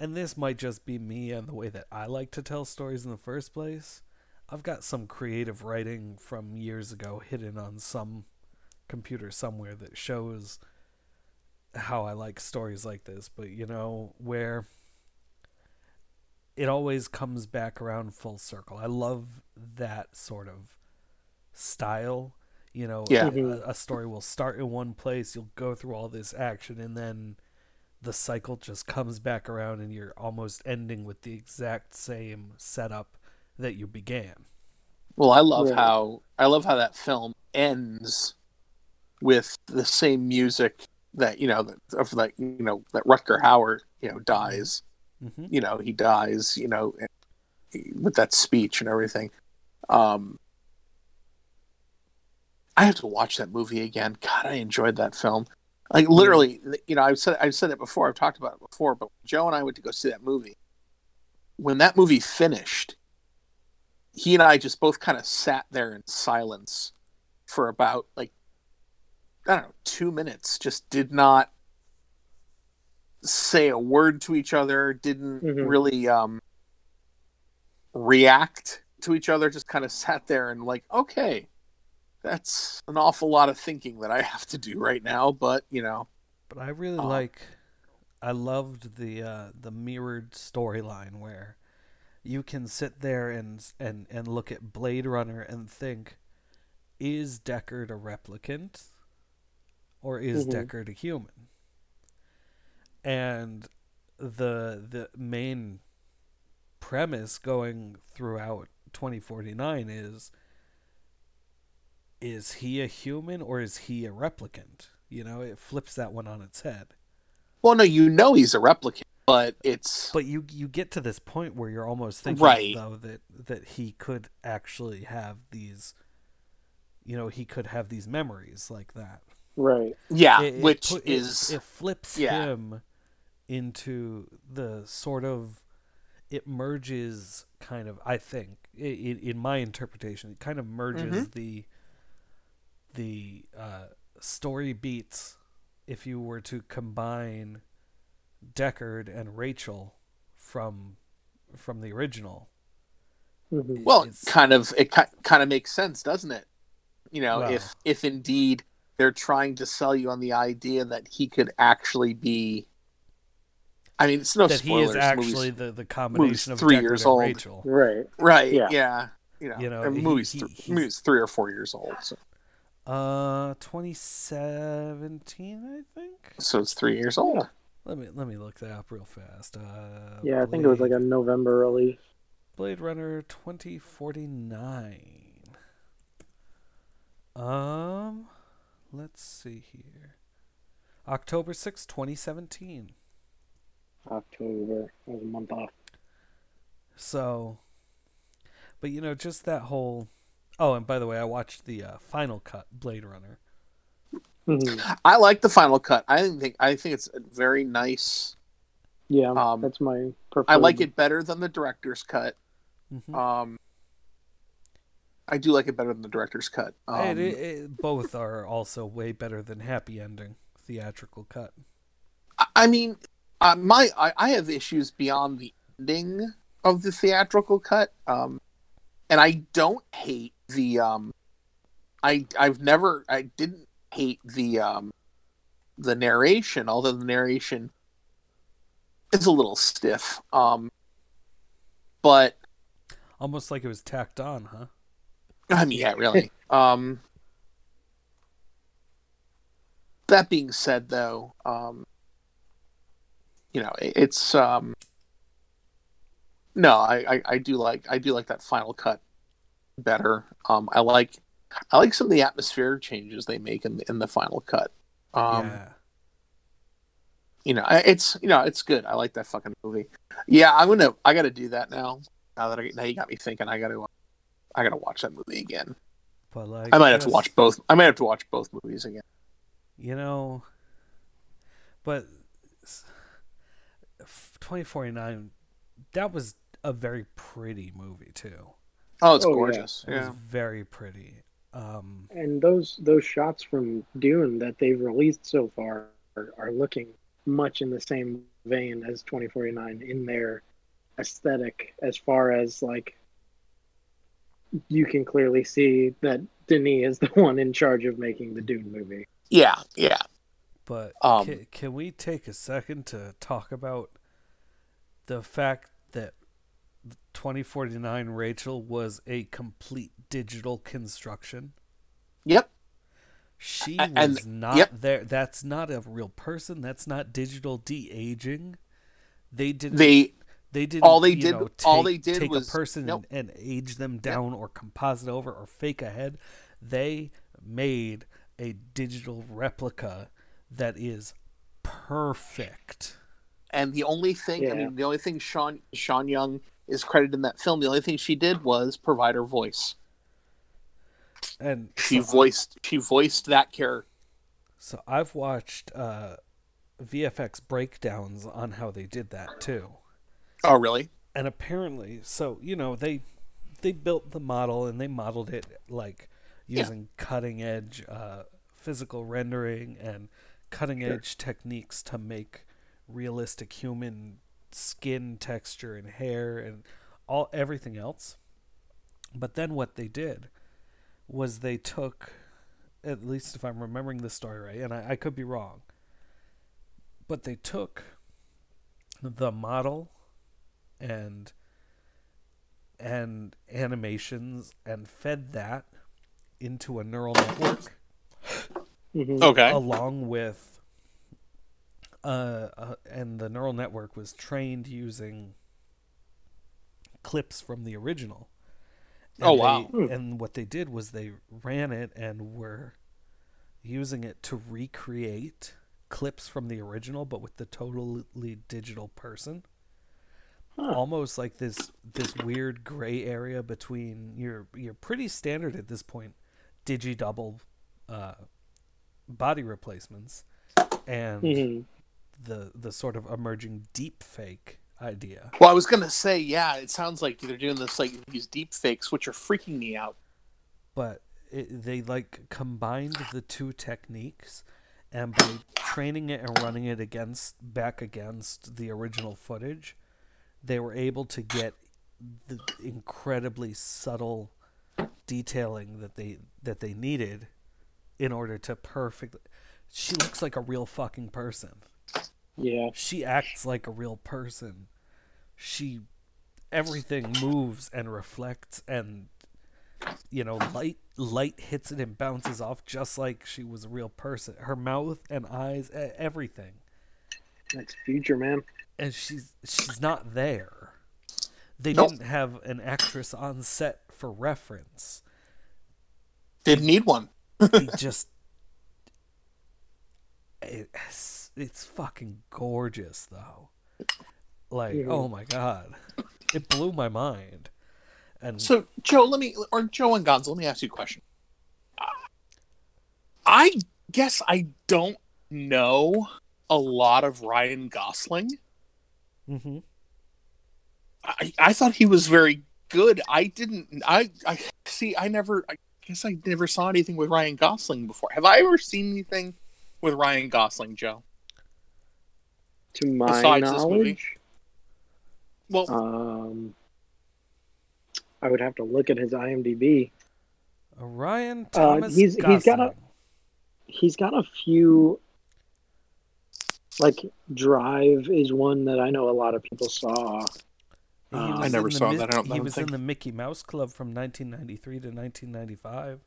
and this might just be me and the way that I like to tell stories in the first place. I've got some creative writing from years ago hidden on some computer somewhere that shows how I like stories like this, but you know, where it always comes back around full circle. I love that sort of style. You know, Yeah. A, a story will start in one place, you'll go through all this action, and then the cycle just comes back around, and you're almost ending with the exact same setup that you began. Well, I love Right. how I love how that film ends with the same music that you know that of like you know that Rutger Hauer you know dies. hmm You know he dies. You know with that speech and everything. Um, I have to watch that movie again. God, I enjoyed that film. Like literally, you know, I've said I've said it before. I've talked about it before. But Joe and I went to go see that movie. When that movie finished, he and I just both kind of sat there in silence for about like I don't know two minutes. Just did not say a word to each other. Didn't Mhm. really um, react to each other. Just kind of sat there and like, okay, that's an awful lot of thinking that I have to do right now. But you know, But I really Uh, like, I loved the uh, the mirrored storyline where you can sit there and and and look at Blade Runner and think, is Deckard a replicant, or is Mhm. Deckard a human? And the the main premise going throughout 2049 is is he a human or is he a replicant? You know, it flips that one on its head. well, no, you know he's a replicant, but it's But you you get to this point where you're almost thinking Right. though that that he could actually have these you know, he could have these memories like that. Right. yeah, It- it which put- it- is it, flips yeah. him into the sort of it merges kind of I think i i in my interpretation it kind of merges Mhm. the the uh, story beats if you were to combine Deckard and Rachel from from the original. hmm well, it's- kind of it kind of makes sense, doesn't it? You know, Well. if if indeed they're trying to sell you on the idea that he could actually be. I mean, it's no that he is actually movie's- the, the combination of three Deckard years and old. Rachel. Right. right. Yeah. Yeah. You know, You know, the movie's he- th- he's- movie's three or four years old, so, Uh, 2017, I think. so it's three years old. Yeah. Let me let me look that up real fast. Uh, Yeah, I think it was like a November release. Blade Runner 2049. Um, let's see here. October sixth, 2017. October was a month off. So, but you know, just that whole. Oh, and by the way, I watched the uh, final cut Blade Runner. Mhm. I like the final cut. I think I think it's a very nice. Yeah, Um, that's my preferred. I like it better than the director's cut. Mhm. Um, I do like it better than the director's cut. Um, And it, it, both are also way better than happy ending theatrical cut. I- I mean, uh, my I, I have issues beyond the ending of the theatrical cut, um, and I don't hate the. Um, I I've never I didn't hate the um, the narration, although the narration is a little stiff. Um, but Almost like it was tacked on, huh? I mean, yeah, really. um, that being said, though, um, you know, it, it's um, no, I, I, I do like I do like that final cut better. Um, I like I like some of the atmosphere changes they make in the, in the final cut. Um, yeah. you know, it's you know, it's good. I like that fucking movie. Yeah, I'm gonna I got to do that now. Now that I, now you got me thinking, I got to I got to watch that movie again. But like, I might have to watch both. I might have to watch both movies again. You know, but 2049, that was a very pretty movie too. Oh, it's Oh, yeah. gorgeous. It Yeah. was very pretty. Um, And those those shots from Dune that they've released so far are, are looking much in the same vein as 2049 in their aesthetic, as far as like you can clearly see that Denis is the one in charge of making the Dune movie. Yeah, yeah. but Um, can, can we take a second to talk about the fact that 2049 Rachel was a complete digital construction? Yep. She A- and- was not yep. there. That's not a real person. That's not digital de aging. They didn't. They They didn't. all they did- know, all they did take was- a person nope. and, and age them down, or composite over, or fake ahead. They made a digital replica that is perfect. and the only thing I mean the only thing Sean Sean Young is credited in that film, the only thing she did was provide her voice. And She so, voiced she voiced that character. so I've watched uh, VFX breakdowns on how they did that too. Oh really? and apparently so you know they they built the model and they modeled it like Yeah. using cutting edge uh, physical rendering and cutting edge techniques to make realistic human skin texture and hair and all everything else but then what they did was they took at least if i'm remembering the story right and I, I could be wrong but they took the model and and animations and fed that into a neural network Mhm. Okay. along with uh, uh and the neural network was trained using clips from the original Oh, And wow. they- and what they did was they ran it and were using it to recreate clips from the original but with the totally digital person Huh. almost like this this weird gray area between your your pretty standard at this point digi double uh, body replacements and Mhm. The the sort of emerging deep fake idea Well I was gonna say, yeah, it sounds like they're doing this like these deep fakes, which are freaking me out. but it, they like combined the two techniques and by training it and running it against back against the original footage they were able to get the incredibly subtle detailing that they that they needed in order to perfect she looks like a real fucking person Yeah. she acts like a real person she everything moves and reflects and you know light light hits it and bounces off just like she was a real person her mouth and eyes everything That's future, man. and she's she's not there they Nope. didn't have an actress on set for reference Didn't need one. they just It's, it's fucking gorgeous though. Like, oh my god, it blew my mind. And So, Joe, let me, or Joe and Gonzo, let me ask you a question. I guess I don't know a lot of Ryan Gosling. Mhm. I, I thought he was very good. I didn't. I, I see. I never. I guess I never saw anything with Ryan Gosling before. Have I ever seen anything with Ryan Gosling, Joe? To my Besides this movie? knowledge, Well, um, I would have to look at his IMDb. Ryan Uh, Thomas he's- he's got a- He's got a few. Like Drive is one that I know a lot of people saw. He Uh, I never saw Mi- that, I don't- I he don't was think. in the Mickey Mouse Club from 1993 to 1995.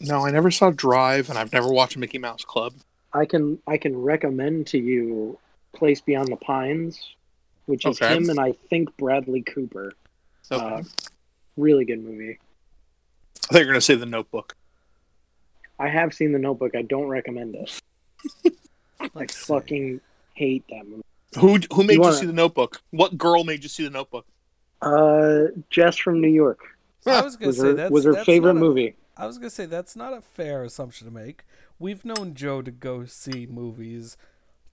no, I never saw Drive, and I've never watched Mickey Mouse Club. I can I can recommend to you Place Beyond the Pines, which is Okay. him and I think Bradley Cooper. Okay. Uh, really good movie. I thought you were going to say The Notebook. I have seen The Notebook. I don't recommend it. I fucking hate that movie. Who who made you, wanna- see The Notebook? What girl made you see The Notebook? Uh, Jess from New York I was gonna was say her, that's was her that's favorite a- movie. I was gonna say that's not a fair assumption to make. We've known Joe to go see movies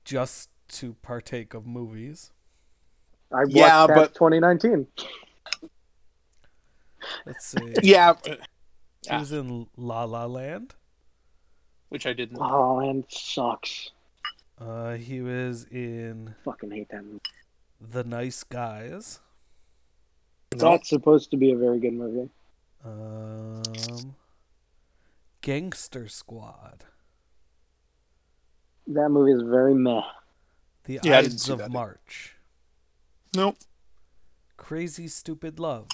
just to partake of movies. I watched Yeah, that but- 2019. Let's see. Yeah, uh, He yeah. was in La La Land. which I didn't. La La Land sucks. Uh, he was in Fucking hate that movie. The Nice Guys. No. That's supposed to be a very good movie. Um, Gangster Squad. That movie is very meh. The Yeah, Ides of that either. March. Nope. Crazy Stupid Love.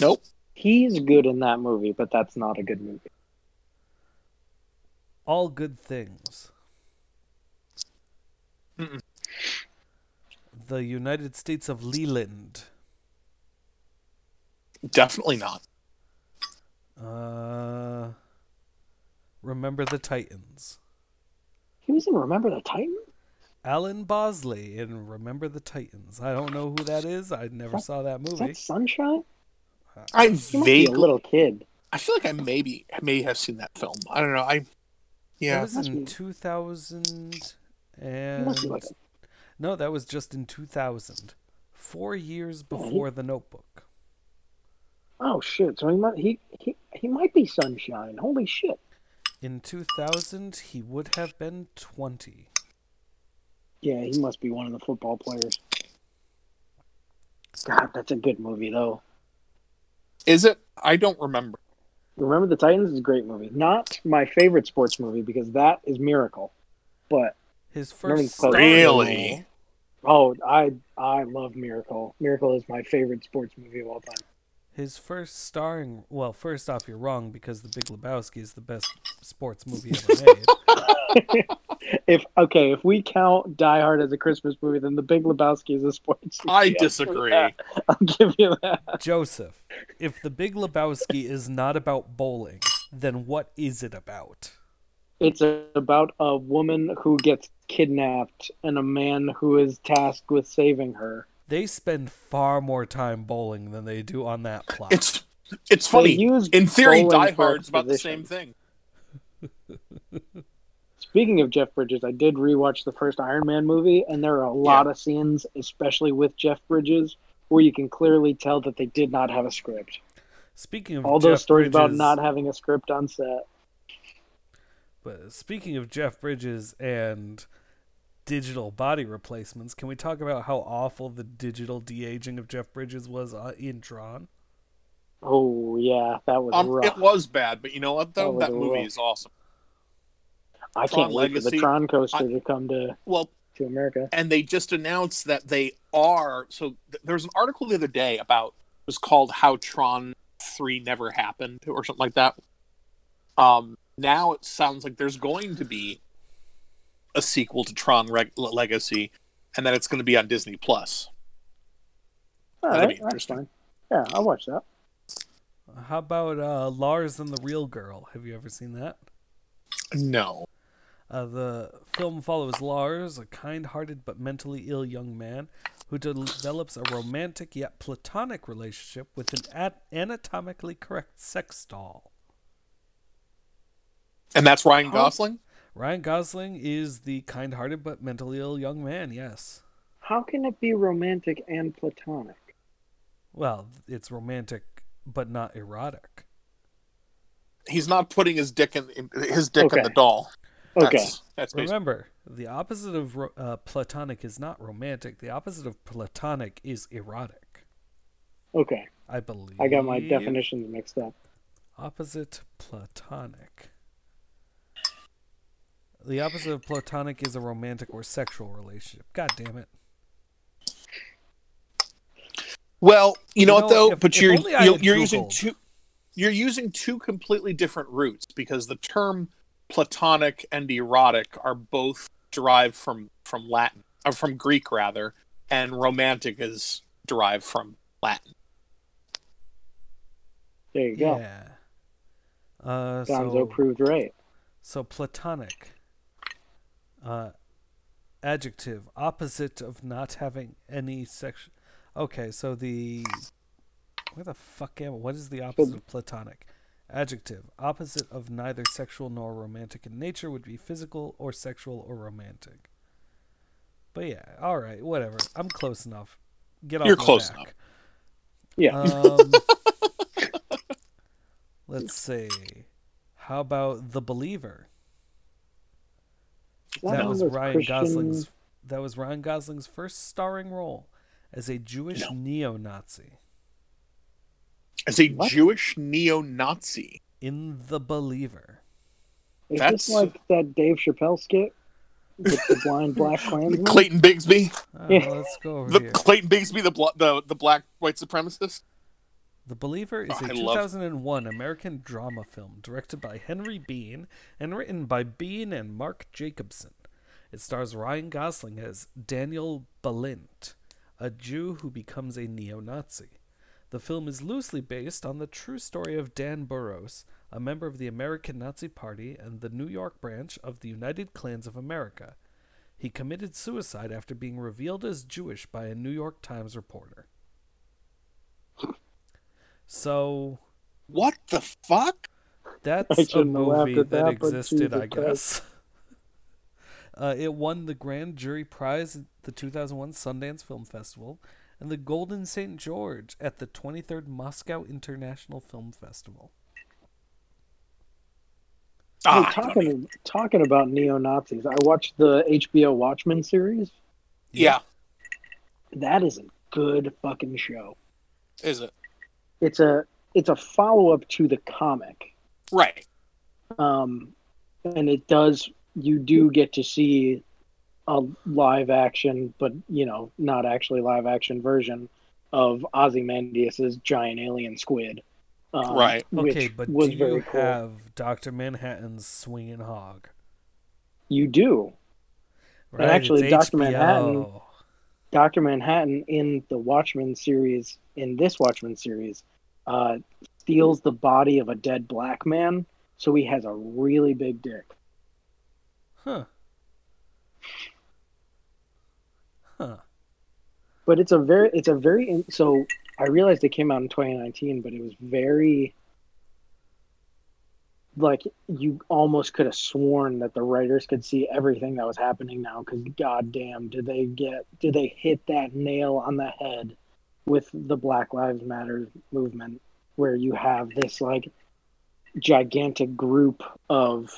Nope. He's good in that movie, but that's not a good movie. All Good Things. Mm-mm. The United States of Leland. Definitely not. Uh, Remember the Titans. He was in Remember the Titans? Alan Bosley in Remember the Titans. I don't know who that is. I never That- saw that movie. that Sunshine? I He must be a little kid. I feel like I maybe may have seen that film. I don't know. I. That Yeah. was in 2000 and must be like no, that was just in 2000. Four years Yeah, he- before The Notebook. Oh shit! So he might he he, he might be Sunshine. Holy shit! In 2000, he would have been 20. Yeah, he must be one of the football players. God, that's a good movie though. Is it? I don't remember. Remember the Titans is a great movie. Not my favorite sports movie because that is Miracle. But His first the Really? oh, I I love Miracle. Miracle is my favorite sports movie of all time. His first starring, well, first off, you're wrong because The Big Lebowski is the best sports movie ever made. if okay, if we count Die Hard as a Christmas movie, then The Big Lebowski is a sports. I movie. I'll give disagree. I'll give you that. Joseph, if The Big Lebowski is not about bowling, then what is it about? It's about a woman who gets kidnapped and a man who is tasked with saving her. They spend far more time bowling than they do on that plot. It's it's funny. In theory, bowling Die Hard's about the same thing. Speaking of Jeff Bridges, I did rewatch the first Iron Man movie, and there are a lot of scenes, especially with Jeff Bridges, where you can clearly tell that they did not have a script. Speaking of All Jeff those stories about not having a script on set. But speaking of Jeff Bridges and digital body replacements, can we talk about how awful the digital de aging of Jeff Bridges was uh, in Tron? Oh yeah, that was Um, rough. it was bad, but you know what though? That That, movie rough. is awesome. I Tron can't wait for the Legacy. Tron coaster I- to come to, Well, to America. and they just announced that they are. So th- there was an article the other day about it was called "How Tron Three Never Happened" or something like that. Um, now it sounds like there's going to be a sequel to Tron Reg- Legacy, and that it's going to be on Disney Plus. All That'd right, be interesting. Yeah, I'll watch that. How about uh, Lars and the Real Girl? Have you ever seen that? No. Uh, the film follows Lars, a kind hearted but mentally ill young man who de- develops a romantic yet platonic relationship with an at- anatomically correct sex doll. And that's Ryan Gosling? Ryan Gosling is the kind hearted but mentally ill young man, yes. How can it be romantic and platonic? Well, it's romantic but not erotic. He's not putting his dick in, in his dick in the doll. Okay. That's, that's Remember, the opposite of uh, platonic is not romantic. The opposite of platonic is erotic. Okay. I believe. I got my definitions mixed up. Opposite platonic. The opposite of platonic is a romantic or sexual relationship. God damn it. Well, you know You what though? if- but if you're you're, you're using two you're using two completely different roots because the term platonic and erotic are both derived from from Latin or from Greek rather, and romantic is derived from Latin. There you go. Yeah. Uh, Gonzo so, proved right. so platonic. Uh, adjective opposite of not having any sex. Okay, so the where the fuck am I? What is the opposite of platonic? Adjective opposite of neither sexual nor romantic in nature would be physical or sexual or romantic. But yeah, all right, whatever. I'm close enough. Get off You're my close back. enough. Yeah. Um, let's see. How about The Believer? That That was was Ryan Christian- Gosling's. That was Ryan Gosling's first starring role as a Jewish No. neo-Nazi As a What? Jewish neo-Nazi. in The Believer. Is That's- this like that Dave Chappelle skit with the blind black Klansman? Clayton Bigsby, Uh, Yeah. Let's go over the here. Clayton Bigsby, the bl- the the black white supremacist. The Believer is a I love- 2001 American drama film directed by Henry Bean and written by Bean and Mark Jacobson. It stars Ryan Gosling as Daniel Balint, a Jew who becomes a neo Nazi. The film is loosely based on the true story of Dan Burros, a member of the American Nazi Party and the New York branch of the United Klans of America. He committed suicide after being revealed as Jewish by a New York Times reporter. So What the fuck? that's I a shouldn't have laughed movie that, that, existed, I guess. Uh, it won the Grand Jury Prize at the 2001 Sundance Film Festival and the Golden St. George at the 23rd Moscow International Film Festival. Hey, Ah, talking talking about neo Nazis, I watched the HBO Watchmen series. yeah, That is a good fucking show. is it It's a it's a follow up to the comic, right? um, and it does you do get to see a live action, but you know not actually live action version of Ozymandias's giant alien squid. Um, Right. Okay, but was do very you cool. have Dr. Manhattan's Swinging Hog? You do. Right? actually, it's Dr. Manhattan- Dr. Manhattan in the Watchmen series, in this Watchmen series, uh, steals the body of a dead black man, so he has a really big dick. Huh. Huh. But it's a very, it's a very, so I realized it came out in 2019, but it was very, like, you almost could have sworn that the writers could see everything that was happening now, because goddamn, did they get, did they hit that nail on the head with the Black Lives Matter movement, where you have this, like, gigantic group of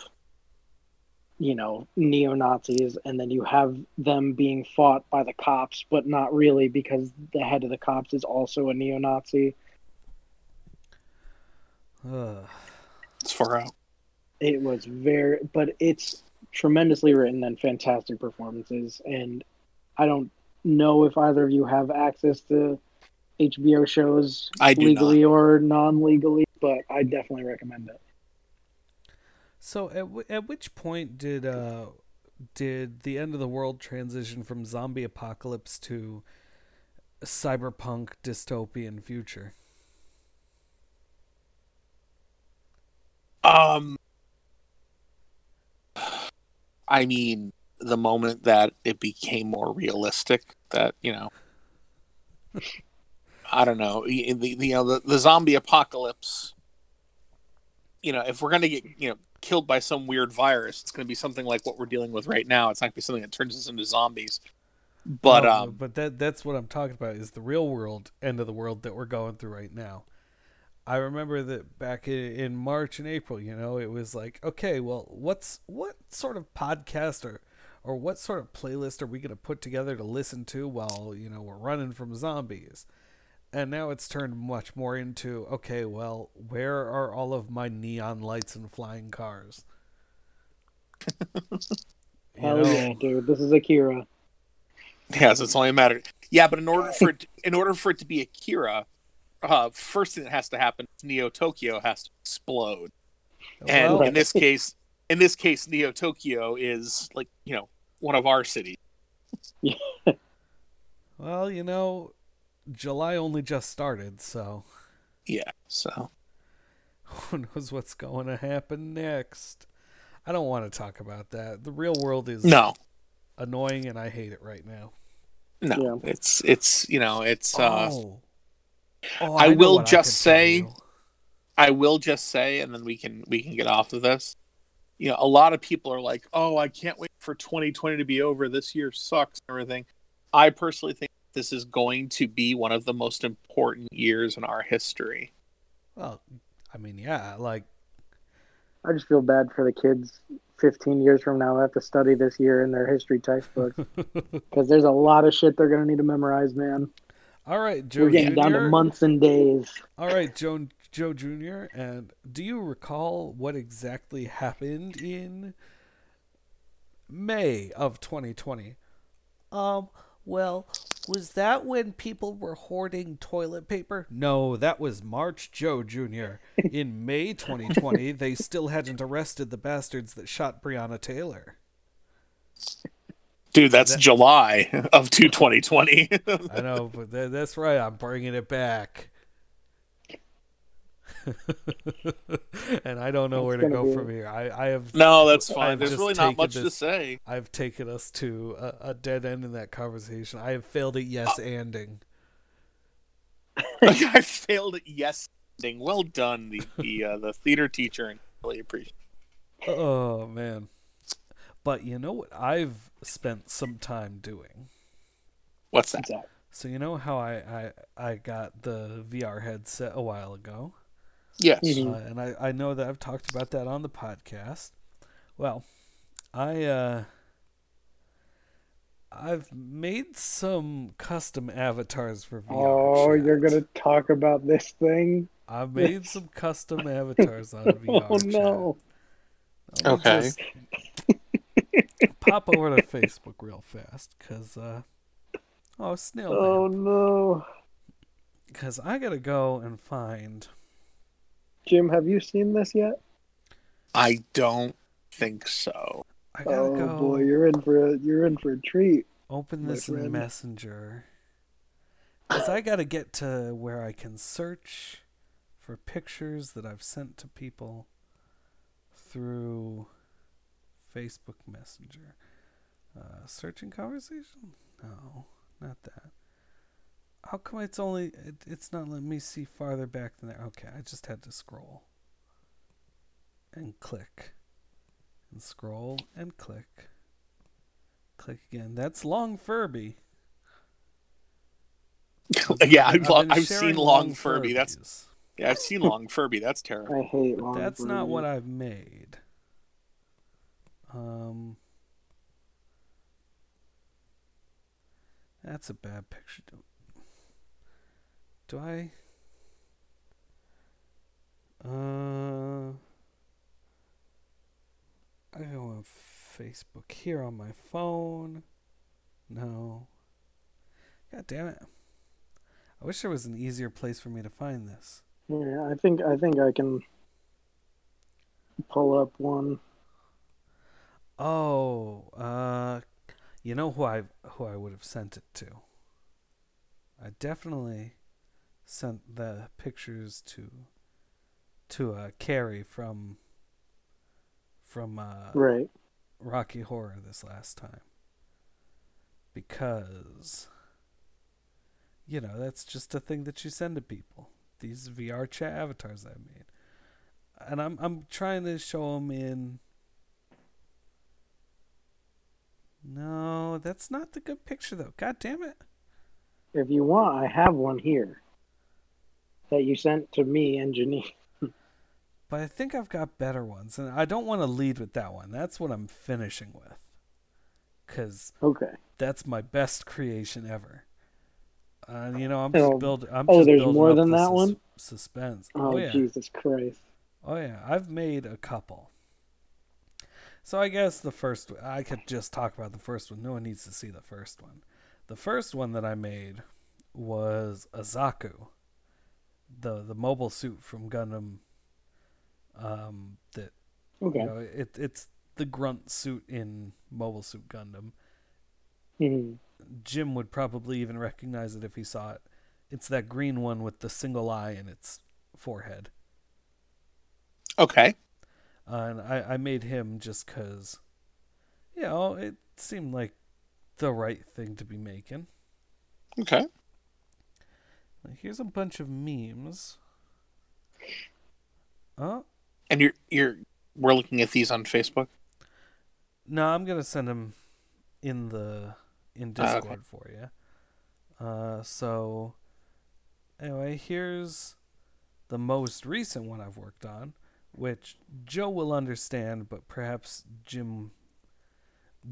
you know neo Nazis, and then you have them being fought by the cops, but not really because the head of the cops is also a neo Nazi. Ugh. It's far out. It was very, but it's tremendously written and fantastic performances. And I don't know if either of you have access to HBO shows I do legally or non legally, but I definitely recommend it. So at w- at which point did uh did the end of the world transition from zombie apocalypse to cyberpunk dystopian future? Um, I mean the moment that it became more realistic. That you know, I don't know. The, the you know the, the zombie apocalypse. You know, if we're gonna get you know killed by some weird virus, it's gonna be something like what we're dealing with right now. It's not gonna be something that turns us into zombies. But No, um, but that that's what I'm talking about is the real world end of the world that we're going through right now. I remember that back in, in March and April, you know, it was like, okay, well, what's what sort of podcast or or what sort of playlist are we going to put together to listen to while you know we're running from zombies? And now it's turned much more into, okay, well, where are all of my neon lights and flying cars? You Hell know? yeah, dude. This is Akira. Yes, it's only a matter. Yeah, but in order for it, in order for it to be Akira, uh, first thing that has to happen is Neo Tokyo has to explode. And Well, in this case, in this case, Neo Tokyo is like you know one of our cities. well, you know, July only just started, so Yeah, so who knows what's going to happen next. I don't want to talk about that. The real world is no, annoying, and I hate it right now. no, it's it's you know it's. uh oh. Oh, I will just can tell say- I will just say, and then we can we can get off of this. You know, a lot of people are like, "Oh, I can't wait for 2020 to be over. This year sucks." and Everything. I personally think this is going to be one of the most important years in our history. Well, I mean, yeah, like I just feel bad for the kids 15 years from now who have to study this year in their history textbooks because there's a lot of shit they're going to need to memorize, man. All right, Joe We're getting down to Jr. months and days. All right, Joe Joe Jr. And do you recall what exactly happened in May of 2020? Um, well, was that when people were hoarding toilet paper? No, that was March Joe Jr. In May 2020, they still hadn't arrested the bastards that shot Breonna Taylor. Dude, that's That- July of 2020. I know, but tha- that's right. I'm bringing it back. and I don't know It's where to go be- from here. I, I have no, that's fine. I've There's really not taken much to say. I've taken us to a, a dead end in that conversation. I have failed at yes anding. I failed at yes. ending. Well done, the the, uh, the theater teacher, and really appreciate. Oh man. But you know what I've spent some time doing. What's that? So you know how I I, I got the VR headset a while ago. Yes. Mhm. Uh, and I, I know that I've talked about that on the podcast. Well, I uh I've made some custom avatars for VR. Oh, chat. you're going to talk about this thing? I've made some custom avatars on VR. Oh, chat. no. Let Okay. just pop over to Facebook real fast, cause uh oh snail Oh, no. because I gotta go and find. Jim, have you seen this yet? I don't think so. I gotta Oh go. boy, you're in for a, you're in for a treat. Open this in. Messenger. Because I got to get to where I can search for pictures that I've sent to people through Facebook Messenger. Uh, searching conversation? No, not that. How come it's only. It, it's not letting me see farther back than there? Okay, I just had to scroll. And click. And scroll and click. Click again. That's Long Furby. yeah, I've, been I've seen Long Furby. That's yeah, I've seen Long Furby. That's terrible. I hate but long. that's not what I've made. Um, that's a bad picture. Do, do I? Uh, I go on Facebook here on my phone. No. God damn it. I wish there was an easier place for me to find this. Yeah, I think I think I can pull up one. Oh, uh, you know who I who I would have sent it to. I definitely sent the pictures to to uh, Carrie from from uh, Right. Rocky Horror this last time because you know that's just a thing that you send to people. These VR chat avatars I made, and I'm I'm trying to show them in. No, that's not the good picture though. God damn it! If you want, I have one here that you sent to me and Janine. But I think I've got better ones, and I don't want to lead with that one. That's what I'm finishing with, because Okay. that's my best creation ever. And you know, I'm just Oh. building. I'm Oh, just there's building more than that sus- one? Suspense. Oh, Oh, yeah. Jesus Christ. Oh yeah, I've made a couple. So I guess the first I could just talk about the first one. No one needs to see the first one. The first one that I made was a Zaku, the the mobile suit from Gundam. Um, that Okay. you know, it it's the grunt suit in Mobile Suit Gundam. Mhm. Jim would probably even recognize it if he saw it. It's that green one with the single eye in its forehead. Okay. Uh, and I, I made him just because, you know, it seemed like the right thing to be making. Okay. Here's a bunch of memes. Oh, And you're you're we're looking at these on Facebook. no, I'm gonna send them in the in Ah, okay. Discord for you. Uh, so anyway, here's the most recent one I've worked on, which Joe will understand, but perhaps Jim,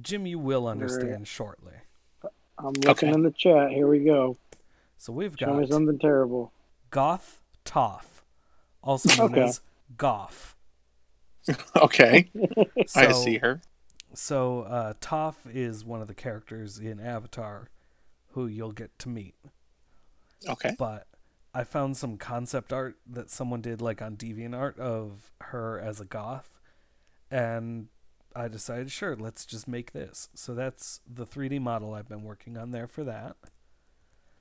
Jim, you will understand shortly. I'm looking Okay. in the chat. Here we go. So we've Show me got something terrible. Goth Toph, also known Okay. as Goff. Okay. So, I see her. So uh, Toph is one of the characters in Avatar who you'll get to meet. Okay. But I found some concept art that someone did like on DeviantArt of her as a goth, and I decided, sure, let's just make this. So that's the 3D model I've been working on there for that.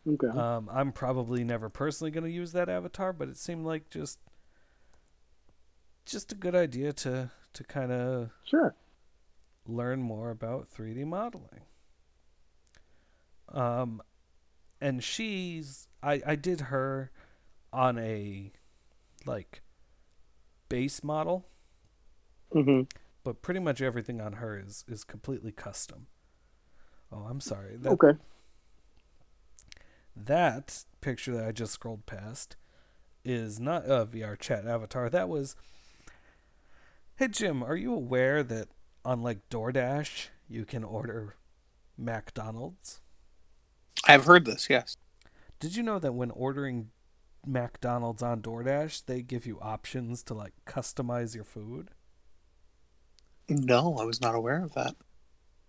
Okay. Um, I'm probably never personally going to use that avatar, but it seemed like just just a good idea to to kind of sure. learn more about 3D modeling. Um, and she's I I did her on a like base model, hmm but pretty much everything on her is is completely custom. Oh, I'm sorry. That Okay. that picture that I just scrolled past is not a VR chat avatar. That was Hey Jim, are you aware that on like DoorDash you can order McDonald's? I've heard this. Yes. Did you know that when ordering McDonald's on DoorDash, they give you options to like customize your food? No, I was not aware of that.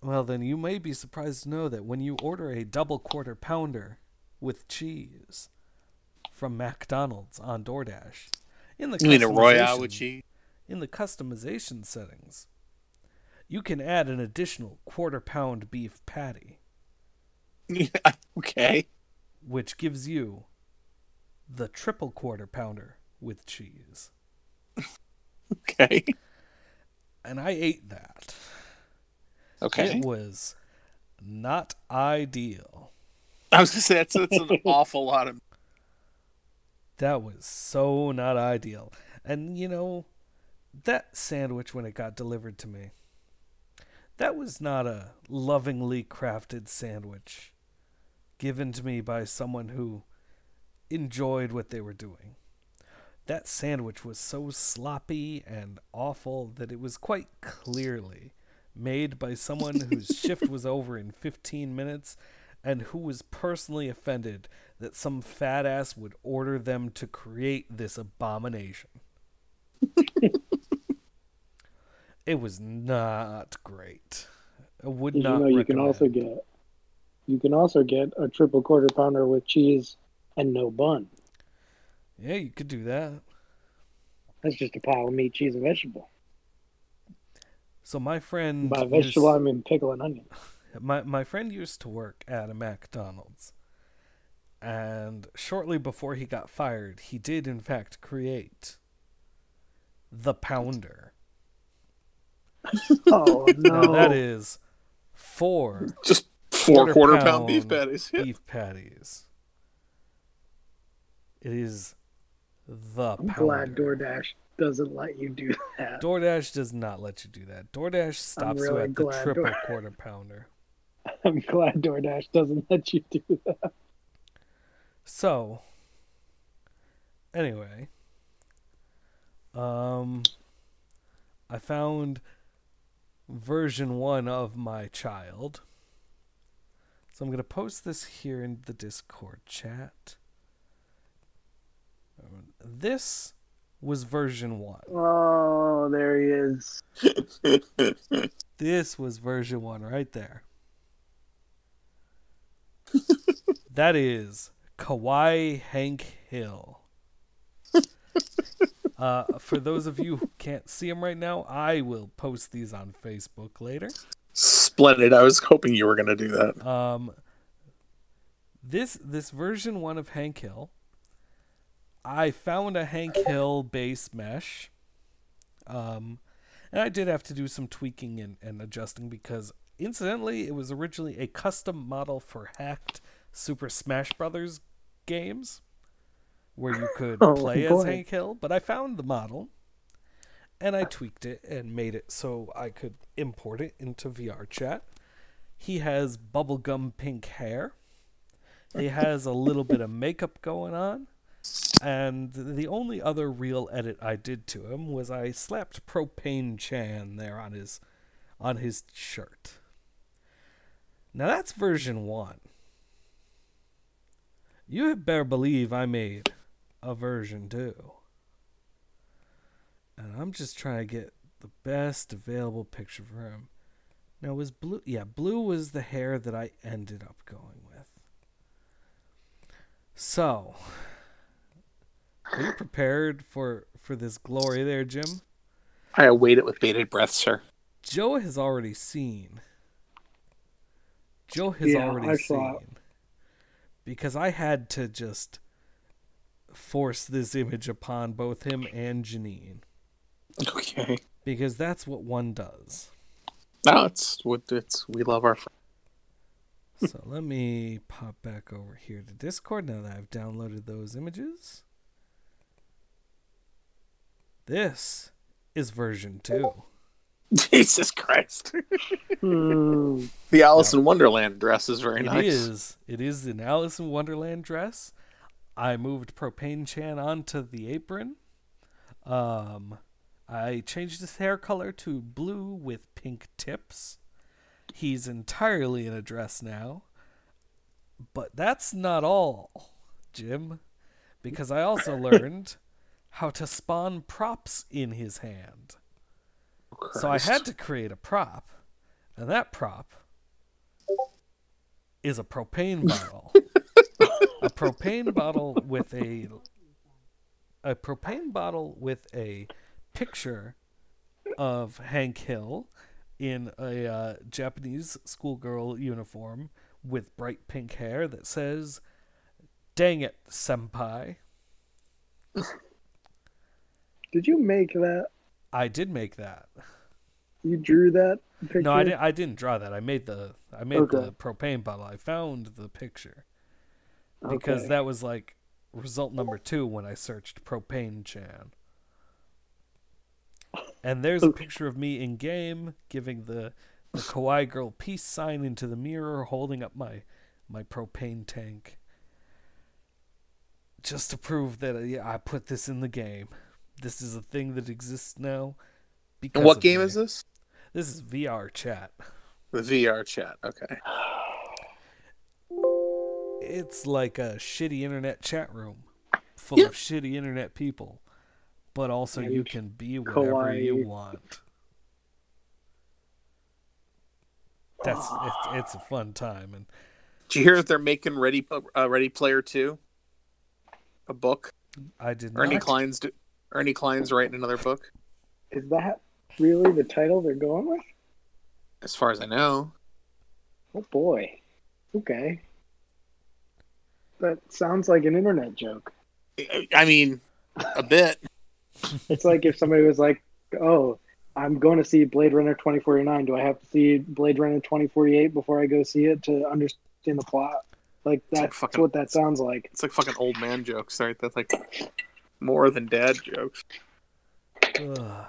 Well, then you may be surprised to know that when you order a double quarter pounder with cheese from McDonald's on DoorDash, in the You mean a Royale customization- with cheese? in the customization settings, you can add an additional quarter pound beef patty, okay. Which gives you the triple quarter pounder with cheese. Okay. And I ate that. Okay. It was not ideal. I was gonna say that's, that's an awful lot of. That was so not ideal. And you know, that sandwich when it got delivered to me, that was not a lovingly crafted sandwich given to me by someone who enjoyed what they were doing. That sandwich was so sloppy and awful that it was quite clearly made by someone whose shift was over in 15 minutes and who was personally offended that some fat ass would order them to create this abomination. it was not great. I would Did you know you can also get you can also get a triple quarter pounder with cheese and no bun. Yeah, you could do that. That's just a pile of meat, cheese, and vegetable. So my friend By used- vegetable, I mean pickle and onion. my my friend used to work at a McDonald's. And shortly before he got fired, he did in fact create the pounder. Oh no. Now that is four Just four Quarter quarter, pound, pound beef patties. Yeah. beef patties. It is the I'm glad. DoorDash doesn't let you do that. DoorDash does not let you do that. DoorDash stops you at the triple Door- quarter pounder. I'm glad DoorDash doesn't let you do that. So, anyway, um, I found version one of my child. So I'm going to post this here in the Discord chat. This was version one. Oh, there he is. This was version one right there. that is Kawaii Hank Hill. Uh, for those of you who can't see him right now, I will post these on Facebook later. Splendid. I was hoping you were going to do that. Um, this this version one of Hank Hill, I found a Hank Hill base mesh, um, and I did have to do some tweaking and, and adjusting because, incidentally, it was originally a custom model for hacked Super Smash Brothers games, where you could Oh, play as. Hank Hill. But I found the model, and I tweaked it and made it so I could import it into VR chat. He has bubblegum pink hair. He has a little bit of makeup going on. And the only other real edit I did to him was I slapped propane chan there on his on his shirt. Now that's version 1. You had better believe I made a version 2. And I'm just trying to get the best available picture for him. Now was blue yeah, blue was the hair that I ended up going with. So, are you prepared for for this glory there, Jim? I await it with bated breath, sir. Joe has already seen. Joe has Yeah, already I saw it. seen. Because I had to just force this image upon both him and Janine. Okay. Because that's what one does. No, it's what it's. We love our. friends. so let me pop back over here to Discord now that I've downloaded those images. This is version 2. Jesus Christ. Hmm. The Alice in Wonderland dress is very It nice. It is. It is an Alice in Wonderland dress. I moved Propane Chan onto the apron. Um, I changed his hair color to blue with pink tips. He's entirely in a dress now. But that's not all, Jim, because I also learned how to spawn props in his hand. So I had to create a prop, and that prop is a propane bottle. a propane bottle with a a propane bottle with a picture of Hank Hill in a uh, Japanese schoolgirl uniform with bright pink hair that says "Dang it, senpai." Did you make that? I did make that. You drew that picture? No, I didn't. I didn't draw that. I made the I made Okay. the propane bottle. I found the picture because Okay. that was like result number two when I searched propane chan. And there's a picture of me in game giving the the kawaii girl peace sign into the mirror, holding up my my propane tank, just to prove that uh, yeah, I put this in the game. This is a thing that exists now. Because what game me. is this? This is VR chat. The VR chat. Okay. It's like a shitty internet chat room full Yeah. of shitty internet people, but also you can be whatever you want. That's it's, it's a fun time, and Did you hear that they're making Ready uh, Ready Player Two? A book. I did Ernie not. Cline's do- Ernie Cline's writing another book. Is that really the title they're going with? As far as I know. Oh boy. Okay. That sounds like an internet joke. I- I mean, a bit. It's like if somebody was like, "Oh, I'm going to see Blade Runner 2049. Do I have to see Blade Runner 2048 before I go see it to understand the plot? Like like that's fucking- what that sounds like. It's like fucking old man jokes, right? That's like more than dad jokes. Ugh.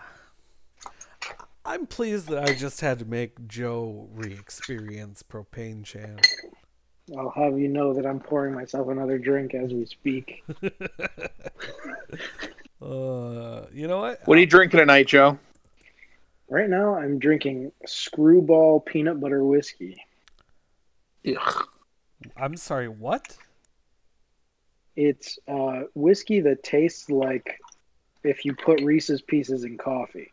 I'm pleased that I just had to make Joe re-experience propane chan. I'll have you know that I'm pouring myself another drink as we speak. Uh, you know what? What are you drinking tonight, Joe? Right now, I'm drinking Screwball peanut butter whiskey. Ugh. I'm sorry. What? It's uh, whiskey that tastes like if you put Reese's Pieces in coffee.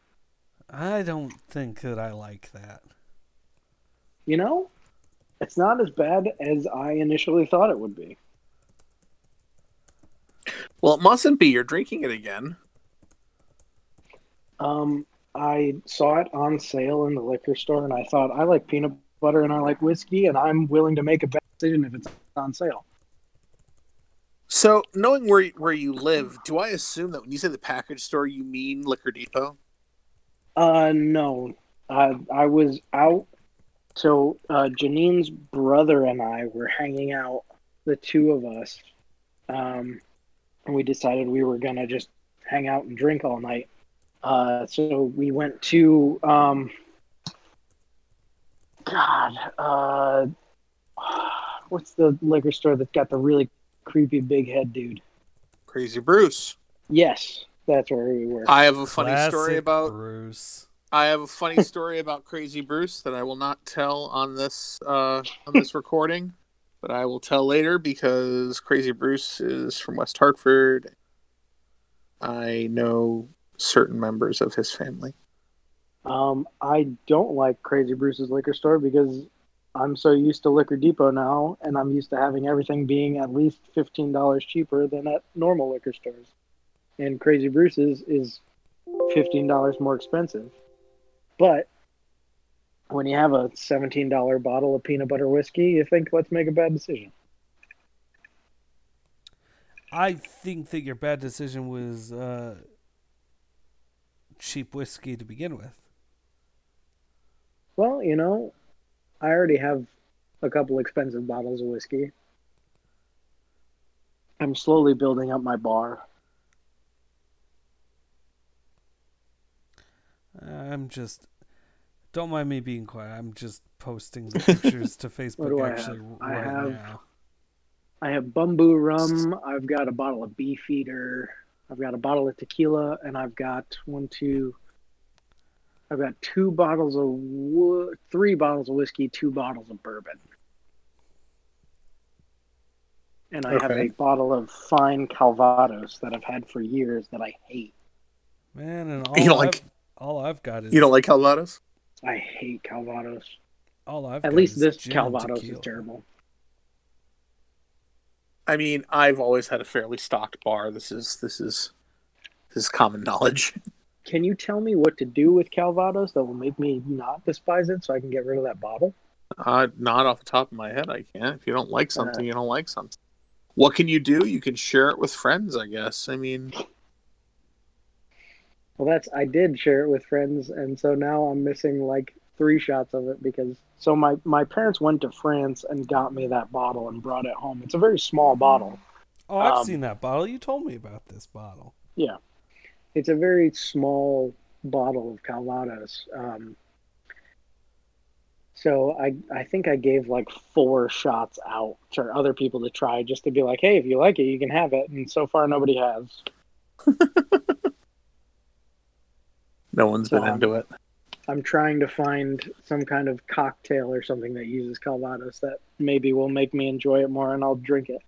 I don't think that I like that. You know, it's not as bad as I initially thought it would be. Well, it mustn't be. You're drinking it again. Um, I saw it on sale in the liquor store, and I thought I like peanut butter and I like whiskey, and I'm willing to make a bad decision if it's on sale. So, knowing where where you live, do I assume that when you say the package store, you mean Liquor Depot? Uh, no, uh, I was out. So uh, Janine's brother and I were hanging out, the two of us, um, and we decided we were gonna just hang out and drink all night. Uh, so we went to um, God, uh, what's the liquor store that's got the really creepy big head dude? Crazy Bruce. Yes, that's where we were. I have a funny story about Bruce. I have a funny story about Crazy Bruce that I will not tell on this uh, on this recording, but I will tell later because Crazy Bruce is from West Hartford. I know certain members of his family. Um, I don't like Crazy Bruce's liquor store because I'm so used to Liquor Depot now, and I'm used to having everything being at least fifteen dollars cheaper than at normal liquor stores. And Crazy Bruce's is fifteen dollars more expensive. But when you have a seventeen dollar bottle of peanut butter whiskey, you think, let's make a bad decision. I think that your bad decision was uh, cheap whiskey to begin with. Well, you know, I already have a couple expensive bottles of whiskey. I'm slowly building up my bar. I'm just. Don't mind me being quiet. I'm just posting the pictures to Facebook do I actually have? I have- now. I have bamboo rum. I've got a bottle of Beefeater. I've got a bottle of tequila, and I've got one, two. I've got two bottles of wo- three bottles of whiskey, two bottles of bourbon, and I have a bottle of fine Calvados that I've had for years that I hate. Man, and all You don't I've, like- all I've got is You don't like Calvados? I hate Calvados. all I've At least this Calvados is terrible. I mean, I've always had a fairly stocked bar. This is this is this is common knowledge. Can you tell me what to do with Calvados that will make me not despise it so I can get rid of that bottle? Uh, not off the top of my head, I can't. If you don't like something, you don't like something. What can you do? You can share it with friends, I guess. I mean, Well, that's I did share it with friends, and so now I'm missing like three shots of it because so my my parents went to France and got me that bottle and brought it home. It's a very small bottle. Oh, I've Um, seen that bottle. You told me about this bottle. Yeah, it's a very small bottle of Calvados. Um, so I I think I gave like four shots out to other people to try just to be like, hey, if you like it, you can have it. And so far, nobody has. no one's been Um, into it. I'm trying to find some kind of cocktail or something that uses Calvados that maybe will make me enjoy it more and I'll drink it.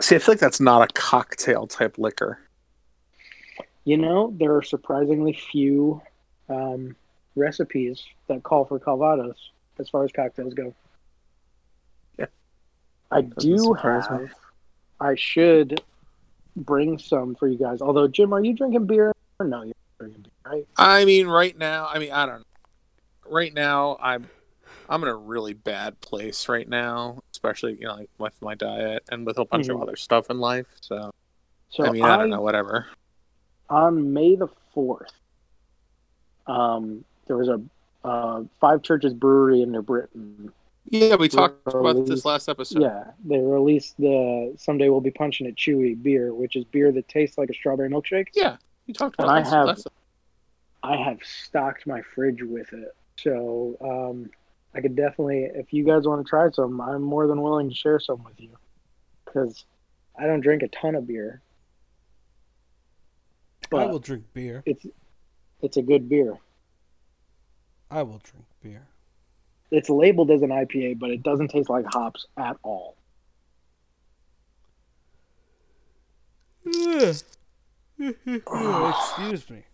See, I feel like that's not a cocktail type liquor. You know, there are surprisingly few um, recipes that call for Calvados as far as cocktails go. Yeah. I do have. me. I should bring some for you guys. Although, Jim, are you drinking beer? No, you're right? I mean, right now, I mean, I don't know. Right now, I'm I'm in a really bad place right now, especially you know, like with my diet and with a bunch Mhm. of other stuff in life. So, So I mean, I don't know, whatever. on May the 4th, Um, there was a uh, Five Churches Brewery in New Britain. Yeah, we talked about this last episode. Yeah, they released the Someday We'll Be Punching It Chewy beer, which is beer that tastes like a strawberry milkshake. Yeah, we talked And about I have- last- I have stocked my fridge with it. So um, I could definitely, if you guys want to try some, I'm more than willing to share some with you. Because I don't drink a ton of beer. But I will drink beer. it's it's a good beer. I will drink beer. It's labeled as an IPA, but it doesn't taste like hops at all. Oh, excuse me.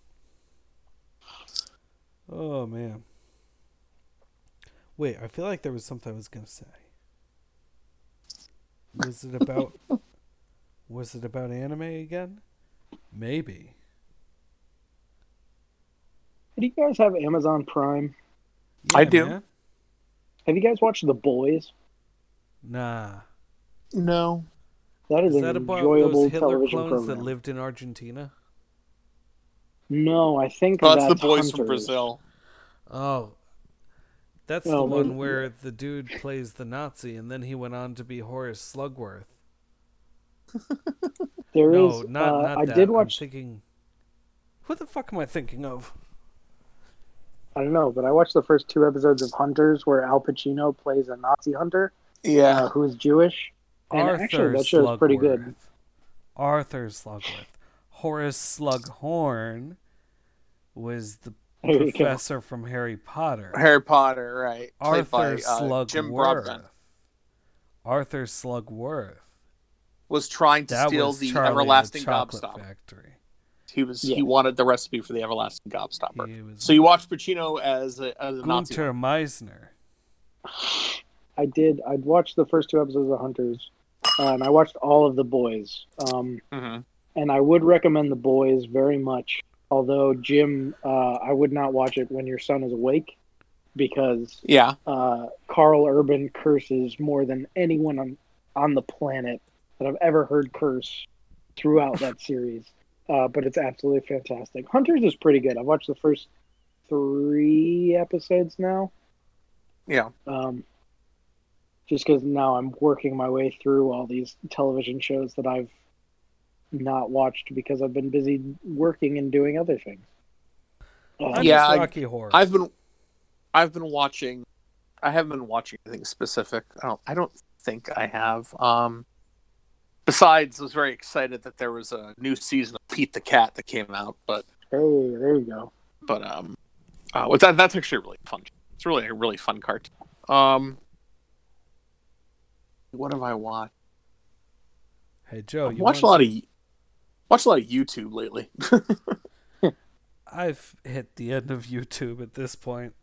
Oh man. Wait, I feel like there was something I was gonna say. Was it about was it about anime again? Maybe. Do you guys have Amazon Prime? I do. man. Have you guys watched The Boys? Nah. No. That is, Is an that about enjoyable those Hitler television clones program. that lived in Argentina? No, I think Oh, that's the that's boys from Brazil. Oh. That's the Oh, one maybe- where the dude plays the Nazi and then he went on to be Horace Slugworth. There is. no, not, uh, not I that. did I'm watch. thinking Who the fuck am I thinking of? I don't know, but I watched the first two episodes of Hunters, where Al Pacino plays a Nazi hunter Yeah. uh, who is Jewish. And Arthur actually, that show is pretty good. Slugworth. Arthur Slugworth. Horace Slughorn was the There professor from Harry Potter. Harry Potter, right? Arthur by uh, Slugworth. Jim Broadbent. Arthur Slugworth. Was trying to That steal the Charlie everlasting Chocolate gobstopper. Factory. He was Yeah. he wanted the recipe for the everlasting gobstopper. Was So you watched Pacino as a, as a Nazi. Gunter Meisner. I did. I'd watched the first two episodes of Hunters, uh, and I watched all of the boys. Um, Mhm. and I would recommend the boys very much. Although Jim, uh, I would not watch it when your son is awake, because Yeah. uh, Karl Urban curses more than anyone on on the planet that I've ever heard curse throughout that series. Uh, but it's absolutely fantastic. Hunters is pretty good. I've watched the first three episodes now. Yeah. Um, just because now I'm working my way through all these television shows that I've not watched because I've been busy working and doing other things. I'm Yeah, I- Rocky Horror. I've been I've been watching I haven't been watching anything specific. I don't I don't think I have. Um besides I was very excited that there was a new season of Pete the Cat that came out, but hey, there you go. but um uh well, that that's actually really fun. It's really a really fun cartoon. Um what have I watched? hey Joe, you watched a lot of watched a lot of YouTube lately. I've hit the end of YouTube at this point.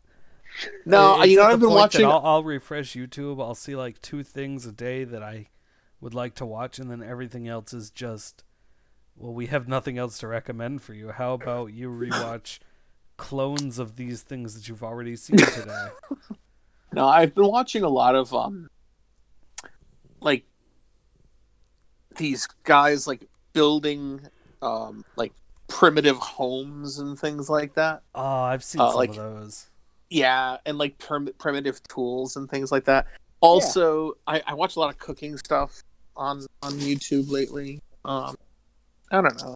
no, It's you know I've been watching I'll, I'll refresh YouTube. I'll see like two things a day that I would like to watch, and then everything else is just. Well, we have nothing else to recommend for you. How about you rewatch clones of these things that you've already seen today? No, I've been watching a lot of um like these guys like building um like primitive homes and things like that. Oh, I've seen Uh, some like- of those. Yeah, and like prim- primitive tools and things like that. Also, I, I watch a lot of cooking stuff on on YouTube lately. Um I don't know.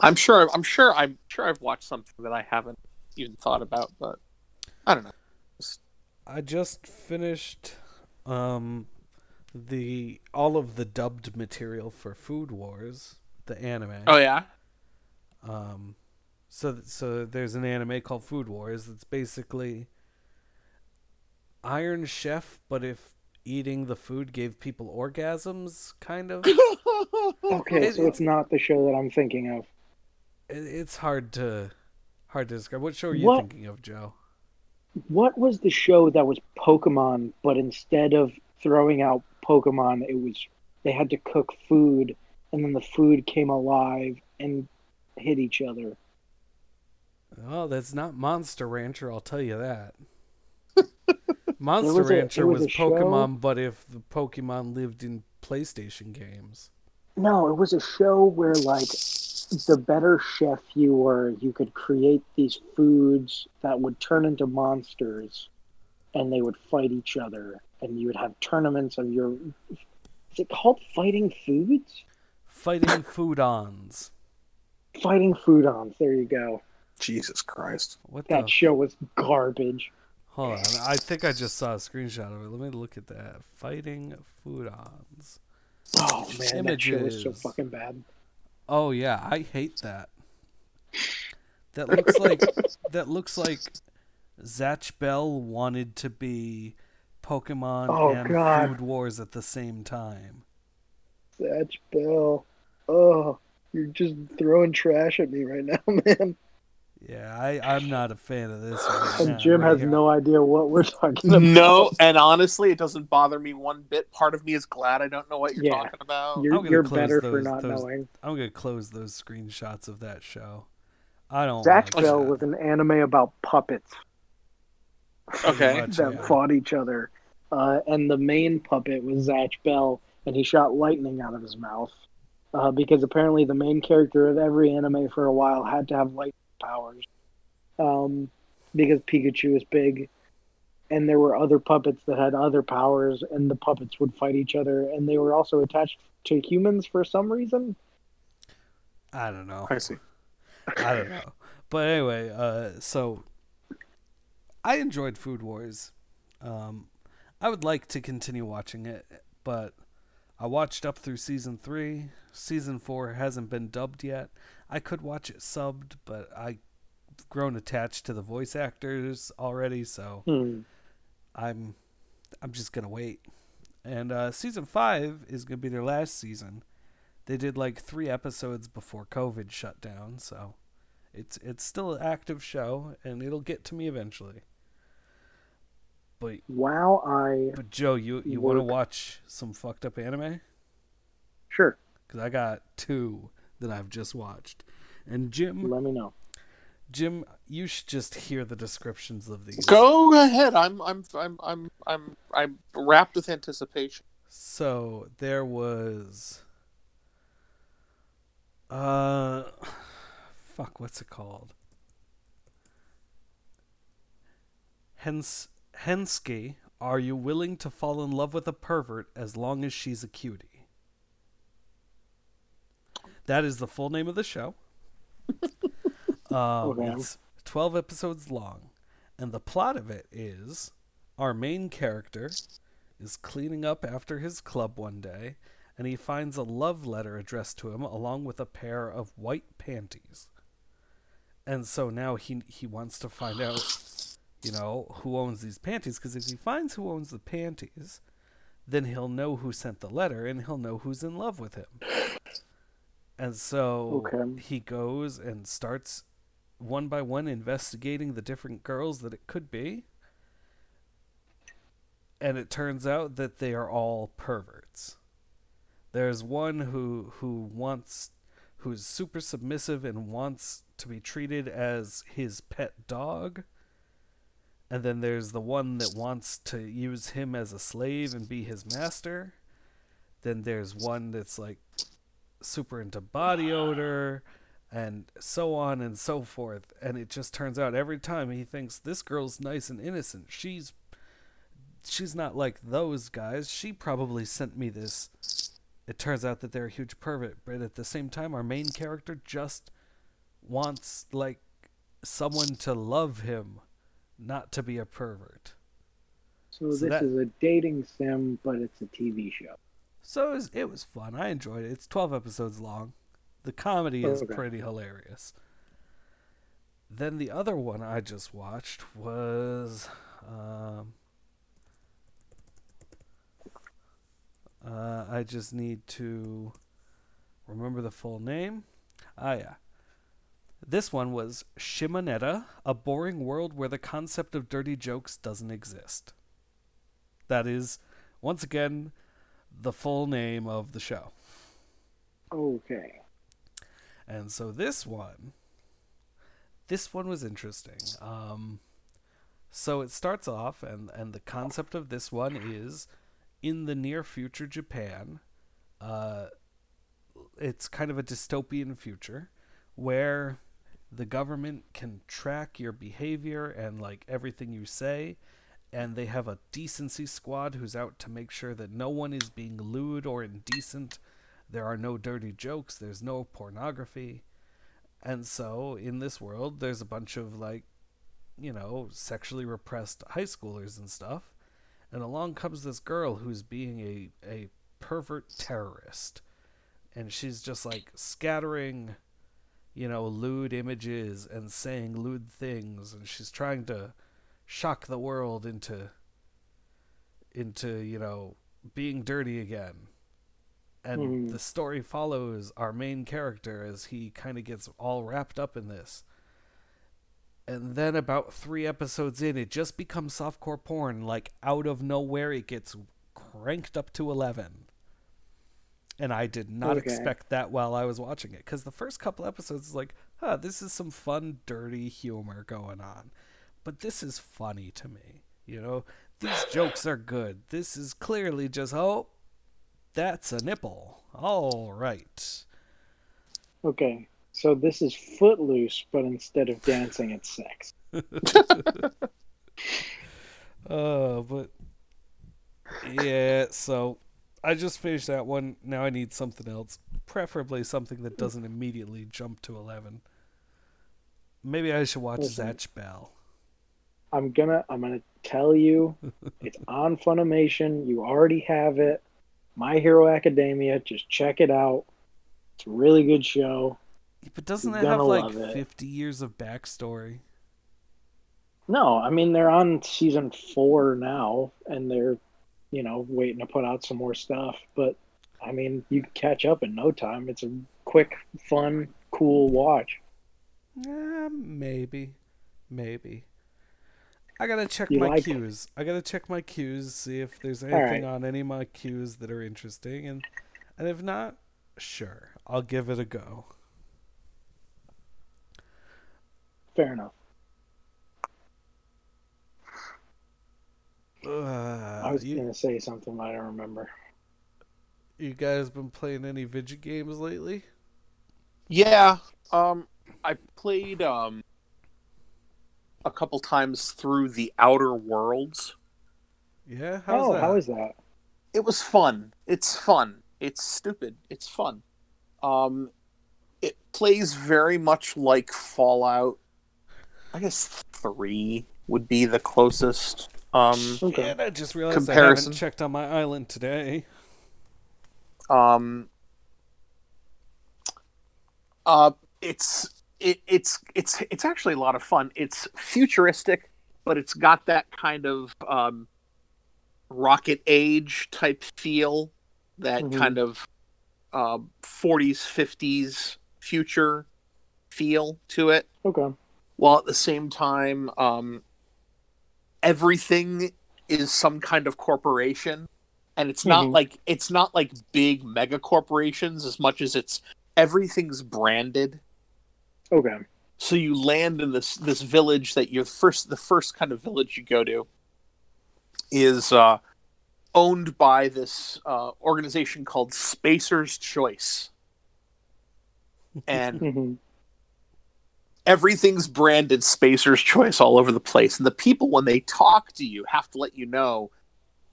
I'm sure I'm sure I'm sure I've watched something that I haven't even thought about, but I don't know. I just finished um the all of the dubbed material for Food Wars, the anime. Oh yeah. Um, so th- so there's an anime called Food Wars. It's basically Iron Chef, but if eating the food gave people orgasms, kind of. Okay, It- so it's not the show that I'm thinking of. it's hard to hard to describe. What show are you What? thinking of, Joe? What was the show that was Pokemon, but instead of throwing out Pokemon, it was they had to cook food, and then the food came alive and hit each other. Oh, that's not Monster Rancher. I'll tell you that. Monster was Rancher it was was, a show- Pokemon, but if the Pokemon lived in PlayStation games. No, it was a show where like the better chef you were, you could create these foods that would turn into monsters, and they would fight each other, and you would have tournaments of your. Is it called fighting foods? Fighting foodons. Fighting foodons. There you go. Jesus Christ. What That the? show was garbage. Hold on. I think I just saw a screenshot of it. Let me look at that. Fighting foodons. Oh man, that show was so fucking bad. Oh yeah, I hate that. That looks like that looks like Zatch Bell wanted to be Pokemon Oh, and God. Food Wars at the same time. Zatch Bell. Oh, you're just throwing trash at me right now, man. Yeah, I, I'm not a fan of this. Right And now, Jim right has here. no idea what we're talking about. No, and honestly, it doesn't bother me one bit. Part of me is glad I don't know what you're Yeah. talking about. I'm You're, gonna you're close better those- for not those- knowing. I'm gonna close those screenshots of that show. I don't. Zatch watch Bell that. was an anime about puppets Okay. Much, that yeah. fought each other. Uh, and the main puppet was Zatch Bell, and he shot lightning out of his mouth. Uh, because apparently the main character of every anime for a while had to have light powers. Um, because Pikachu is big. And there were other puppets that had other powers, and the puppets would fight each other, and they were also attached to humans for some reason. I don't know. I see. I don't know. But anyway, uh, so I enjoyed Food Wars. Um, I would like to continue watching it, but I watched up through season three. Season four hasn't been dubbed yet. I could watch it subbed, but I've grown attached to the voice actors already, so Hmm. I'm I'm just gonna wait. And uh, season five is gonna be their last season. They did like three episodes before COVID shut down, so it's it's still an active show, and it'll get to me eventually. But Wow, I but Joe, you you want to watch some fucked up anime? sure. Because I got two that I've just watched, and Jim Let me know. Jim, you should just hear the descriptions of these. Go ahead. I'm I'm I'm I'm I'm I'm wrapped with anticipation. So there was uh fuck what's it called? Hens Hensuki, are you willing to fall in love with a pervert as long as she's a cutie? That is the full name of the show. um, Okay. It's 12 episodes long. And the plot of it is our main character is cleaning up after his club one day and he finds a love letter addressed to him along with a pair of white panties. And so now he he wants to find out, you know, who owns these panties because if he finds who owns the panties, then he'll know who sent the letter and he'll know who's in love with him. And so Okay. he goes and starts one by one investigating the different girls that it could be. And it turns out that they are all perverts. There's one who who wants who's super submissive and wants to be treated as his pet dog. And then there's the one that wants to use him as a slave and be his master. Then there's one that's like super into body odor and so on and so forth. And it just turns out every time he thinks this girl's nice and innocent. She's she's not like those guys. She probably sent me this. It turns out that they're a huge pervert, but at the same time our main character just wants like someone to love him, not to be a pervert. So, So this that- is a dating sim, but it's a TV show. So it was, it was fun. I enjoyed it. It's 12 episodes long. The comedy is Okay. pretty hilarious. Then the other one I just watched was um, uh, I just need to remember the full name. Ah yeah. This one was Shimoneta, a boring world where the concept of dirty jokes doesn't exist. That is once again the full name of the show. Okay. And so this one, this one was interesting. Um, so it starts off, and and the concept of this one is, in the near future Japan, uh, it's kind of a dystopian future, where the government can track your behavior and like everything you say and they have a decency squad who's out to make sure that no one is being lewd or indecent. There are no dirty jokes. There's no pornography. And so in this world there's a bunch of like you know sexually repressed high schoolers and stuff. And along comes this girl who's being a, a pervert terrorist. And she's just like scattering you know lewd images and saying lewd things and she's trying to shock the world into into you know being dirty again. And Mhm. the story follows our main character as he kind of gets all wrapped up in this. And then about three episodes in it just becomes softcore porn like out of nowhere it gets cranked up to 11 and i did not Okay. expect that while i was watching it because the first couple episodes is like huh this is some fun dirty humor going on. But this is funny to me you know? These jokes are good. This is clearly just oh that's a nipple. All right. Okay, so this is Footloose, but instead of dancing, it's sex. Uh, but yeah, so I just finished that one. Now I need something else, preferably something that doesn't immediately jump to eleven. Maybe I should watch Listen. Zatch Bell. I'm gonna I'm gonna tell you, it's on Funimation. You already have it. My Hero Academia. Just check it out. It's a really good show. But doesn't You're that have like love it. fifty years of backstory? No, I mean they're on season four now, and they're, you know, waiting to put out some more stuff. But I mean, you can catch up in no time. It's a quick, fun, cool watch. Eh, maybe, maybe. I gotta check You my like- queues. I gotta check my queues, see if there's right. anything on any of my queues that are interesting, and and if not, sure, I'll give it a go. Fair enough. Uh, I was you, gonna say something, but I don't remember. you guys been playing any video games lately? Yeah, um, I played um a couple times through the Outer Worlds. Yeah, how's oh, that? how is that? It was fun. It's fun. It's stupid. It's fun. Um, it plays very much like Fallout. I guess three would be the closest. Um, Okay. And I just realized I Comparison. haven't checked on my island today. um uh it's it, it's it's it's actually a lot of fun it's futuristic but it's got that kind of um rocket age type feel that Mhm. kind of uh, 40s 50s future feel to it Okay. while at the same time um, everything is some kind of corporation and it's not Mhm. like it's not like big mega corporations as much as it's everything's branded Okay. so you land in this this village that you're first the first kind of village you go to is uh, owned by this uh, organization called Spacer's Choice and hmm everything's branded Spacer's Choice all over the place. And the people, when they talk to you, have to let you know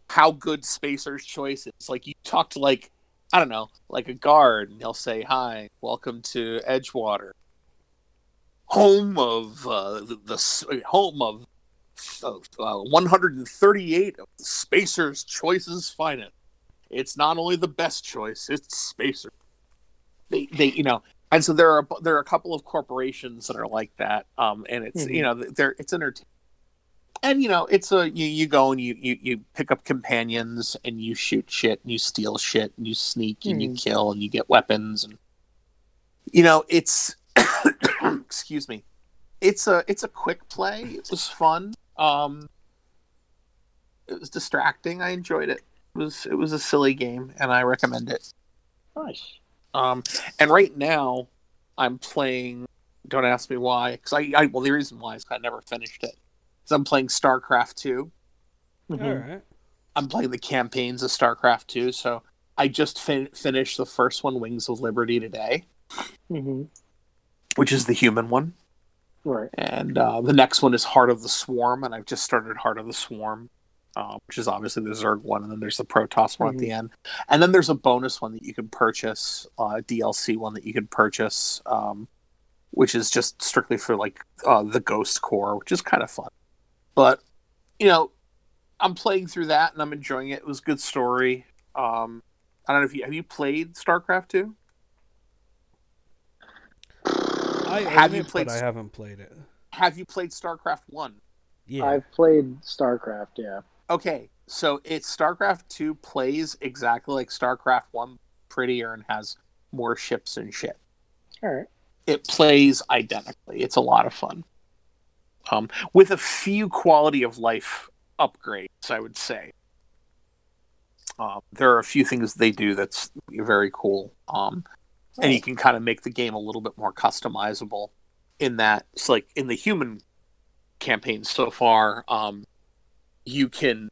how good Spacer's Choice is. Like you talk to like I don't know, like a guard, and he'll say, "Hi, welcome to Edgewater, home of uh, the, the home of uh, 138 of Spacer's Choice's finest. It's not only the best choice; it's Spacer." They, they, you know, and so there are there are a couple of corporations that are like that um and it's Mhm. you know they're it's entertaining and you know it's a you, you go and you, you you pick up companions and you shoot shit and you steal shit and you sneak and you Mhm. kill and you get weapons and you know it's excuse me it's a it's a quick play it was fun um it was distracting i enjoyed it it was it was a silly game and i recommend it Nice. Um, and right now, I'm playing. Don't ask me why, because I, I well the reason why is 'cause I never finished it. Because I'm playing StarCraft two. Mhm. All right. I'm playing the campaigns of StarCraft two. So I just fin- finished the first one, Wings of Liberty, today, hmm which is the human one. Right. And uh, the next one is Heart of the Swarm, and I've just started Heart of the Swarm, uh, which is obviously the Zerg one, and then there's the Protoss one at the end, and then there's a bonus one that you can purchase, uh, DLC one that you can purchase, um, which is just strictly for like uh, the Ghost Core, which is kind of fun. But you know, I'm playing through that and I'm enjoying it. It was a good story. Um, I don't know if you have you played StarCraft two. I Have you it, played But I s- haven't played it. Have you played StarCraft one? Yeah. I've played StarCraft, yeah. Okay, so it's StarCraft 2 plays exactly like StarCraft 1, prettier and has more ships and shit. All right. It plays identically. It's a lot of fun. Um, with a few quality of life upgrades, I would say. Um, there are a few things they do that's very cool. Um, and you can kind of make the game a little bit more customizable in that it's like in the human campaign so far um you can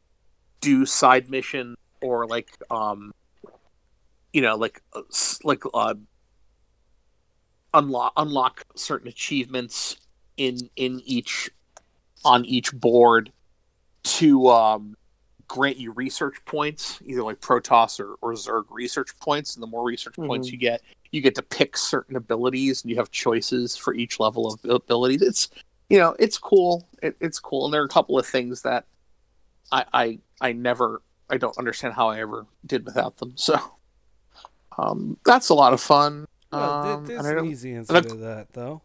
do side mission or like um you know like uh, like uh unlock unlock certain achievements in in each on each board to um grant you research points either like protoss or, or zerg research points. And the more research points Mhm. you get you get to pick certain abilities and you have choices for each level of abilities. It's you know it's cool. It, it's cool. And there are a couple of things that i i i never i don't understand how i ever did without them so um that's a lot of fun Well, th- um, there's and an easy answer I- to that, though.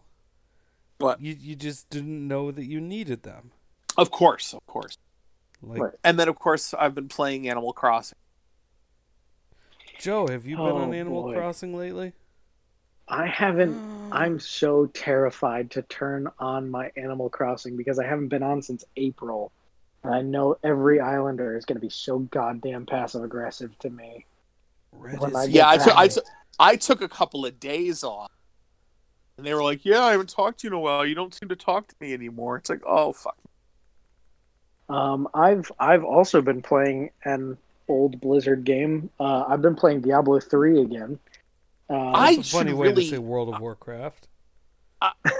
What? You you just didn't know that you needed them. of course of course Like Right. and then of course i've been playing animal crossing Joe, have you been on Oh, Animal boy. Crossing lately? I haven't. I'm so terrified to turn on my Animal Crossing because I haven't been on since April. And I know every Islander is going to be so goddamn passive aggressive to me. Red I yeah I took I back. took I took a couple of days off and they were like yeah i haven't talked to you in a while you don't seem to talk to me anymore it's like oh fuck Um, I've I've also been playing an old Blizzard game. Uh, I've been playing Diablo three again. Uh, I That's a funny should way really- to say World of Warcraft.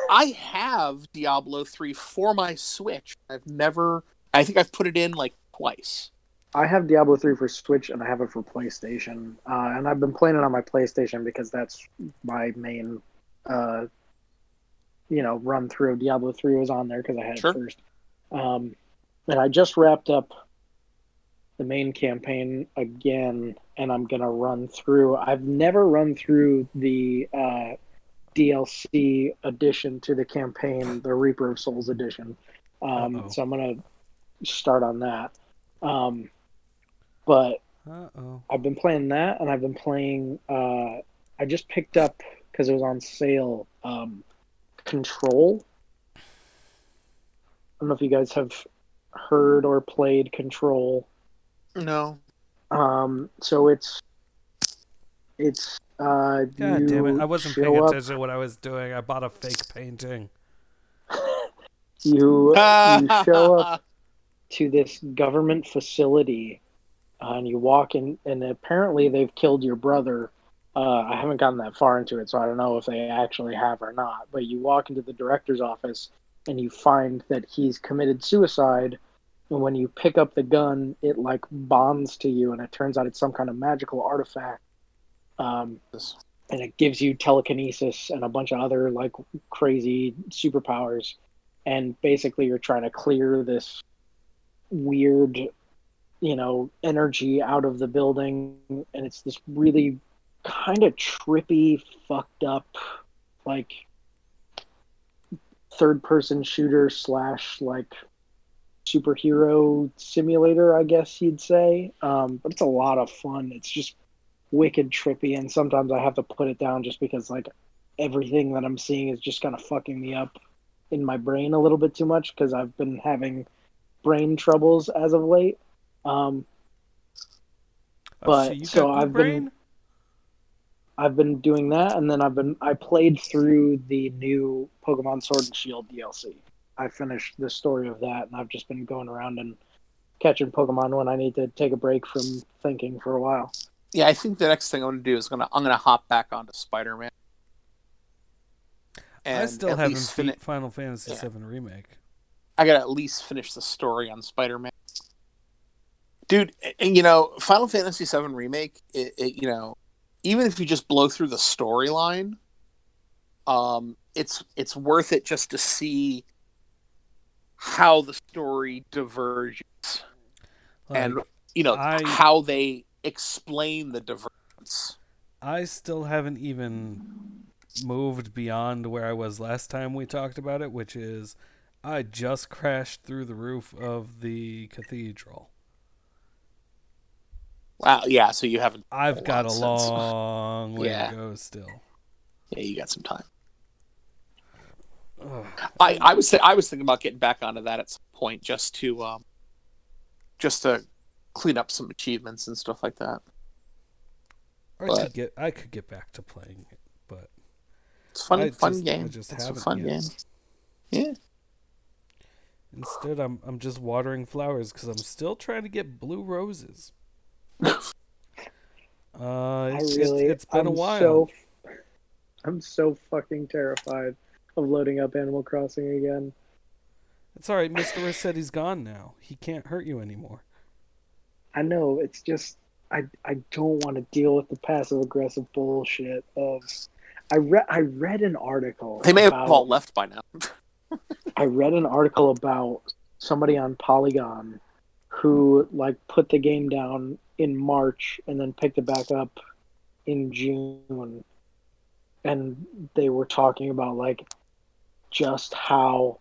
I have Diablo 3 for my Switch. I've never I think I've put it in like twice. I have Diablo 3 for Switch and I have it for PlayStation. Uh, and I've been playing it on my PlayStation because that's my main, uh, you know, run through. Diablo 3 was on there because I had Sure. it first. Um, and I just wrapped up the main campaign again, and I'm going to run through. I've never run through the uh, DLC addition to the campaign, the Reaper of Souls edition. Um, so I'm going to start on that. Um, but Uh oh. I've been playing that, and I've been playing. Uh, I just picked up because it was on sale. Um, Control. I don't know if you guys have heard or played Control. No. Um, so it's it's uh, God damn it! I wasn't show paying up- attention to what I was doing. I bought a fake painting. You you show up to this government facility uh, and you walk in and apparently they've killed your brother. Uh, i haven't gotten that far into it so i don't know if they actually have or not but you walk into the director's office and you find that he's committed suicide and when you pick up the gun it like bonds to you and it turns out it's some kind of magical artifact um, and it gives you telekinesis and a bunch of other like crazy superpowers and basically you're trying to clear this weird you know energy out of the building and it's this really kind of trippy fucked up like third person shooter slash like superhero simulator i guess you'd say. Um, but it's a lot of fun. It's just wicked trippy and sometimes i have to put it down just because like everything that i'm seeing is just kind of fucking me up in my brain a little bit too much because i've been having brain troubles as of late um, Oh, But- you so I've been- I've been doing that, and then I've been I played through the new Pokemon Sword and Shield DLC. I finished the story of that, and I've just been going around and catching Pokemon when I need to take a break from thinking for a while. Yeah, I think the next thing I'm gonna do is gonna I'm gonna hop back onto Spider Man. I still haven't least beat fini- Final Fantasy Yeah. VII remake. I gotta at least finish the story on Spider-Man. Dude, and you know, Final Fantasy VII remake, it, it, you know, even if you just blow through the storyline, um, it's it's worth it just to see how the story diverges Like, and you know I- how they explain the divergence. I still haven't even moved beyond where I was last time we talked about it, which is I just crashed through the roof of the cathedral. Wow, yeah. So you haven't. I've A got a since- long way Yeah. to go still. Yeah, you got some time. I, I was th- I was thinking about getting back onto that at some point just to um just to clean up some achievements and stuff like that. I But- could get I could get back to playing it, but It's a fun I fun just- game. it's a fun yet. game. Yeah. Instead I'm I'm just watering flowers because I'm still trying to get blue roses. Uh, I really, it's, it's been I'm a while. So, I'm so fucking terrified of loading up Animal Crossing again. It's all right. Mr. Rossetti's gone now. He can't hurt you anymore. I know it's just I I don't want to deal with the passive aggressive bullshit of. I read I read an article. They may have about, all left by now. I read an article about somebody on Polygon who like put the game down in March and then picked it back up in June. And they were talking about like just how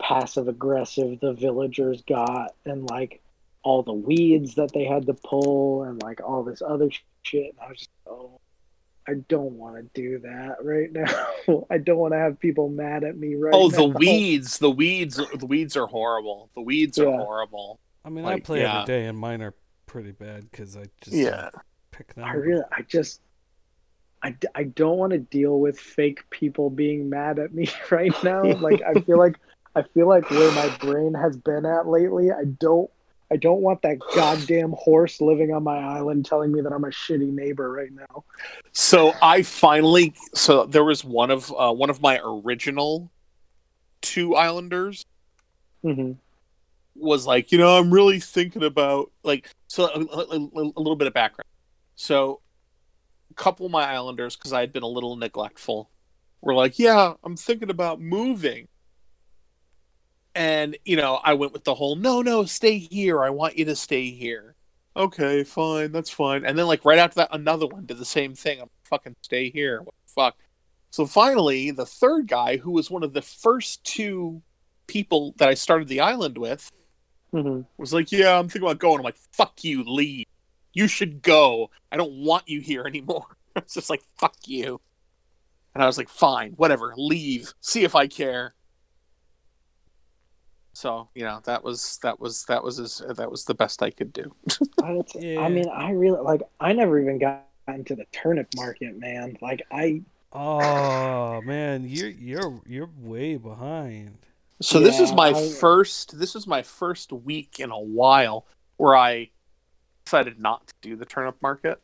passive aggressive the villagers got and like all the weeds that they had to pull and like all this other shit. And I was just oh I don't want to do that right now. I don't want to have people mad at me right oh, now. oh, now. the weeds, the weeds, the weeds are horrible. The weeds are horrible. I mean, Like, I play yeah. every day, and mine are pretty bad because I just Yeah. pick them. I really, I just, I, I don't want to deal with fake people being mad at me right now. Like I feel like I feel like where my brain has been at lately. I don't, I don't want that goddamn horse living on my island telling me that I'm a shitty neighbor right now. So I finally so there was one of uh, one of my original two islanders hmm was like, you know, I'm really thinking about like so a, a, a- a little bit of background. So a couple of my islanders because I had been a little neglectful were like, yeah, I'm thinking about moving. And you know, I went with the whole no, no, stay here. I want you to stay here. Okay, fine, that's fine. And then like right after that, another one did the same thing. I'm fucking stay here. What the fuck? So finally, the third guy, who was one of the first two people that I started the island with, hmm was like, "Yeah, I'm thinking about going." I'm like, "Fuck you, leave. You should go. I don't want you here anymore." it's just like, "Fuck you." And I was like, "Fine, whatever. Leave. See if I care." So you know that was that was that was as, that was the best I could do. Yeah. I mean, I really like. I never even got into the turnip market, man. Like I, Oh man, you're you're you're way behind. So this is my I- first. This is my first week in a while where I decided not to do the turnip market.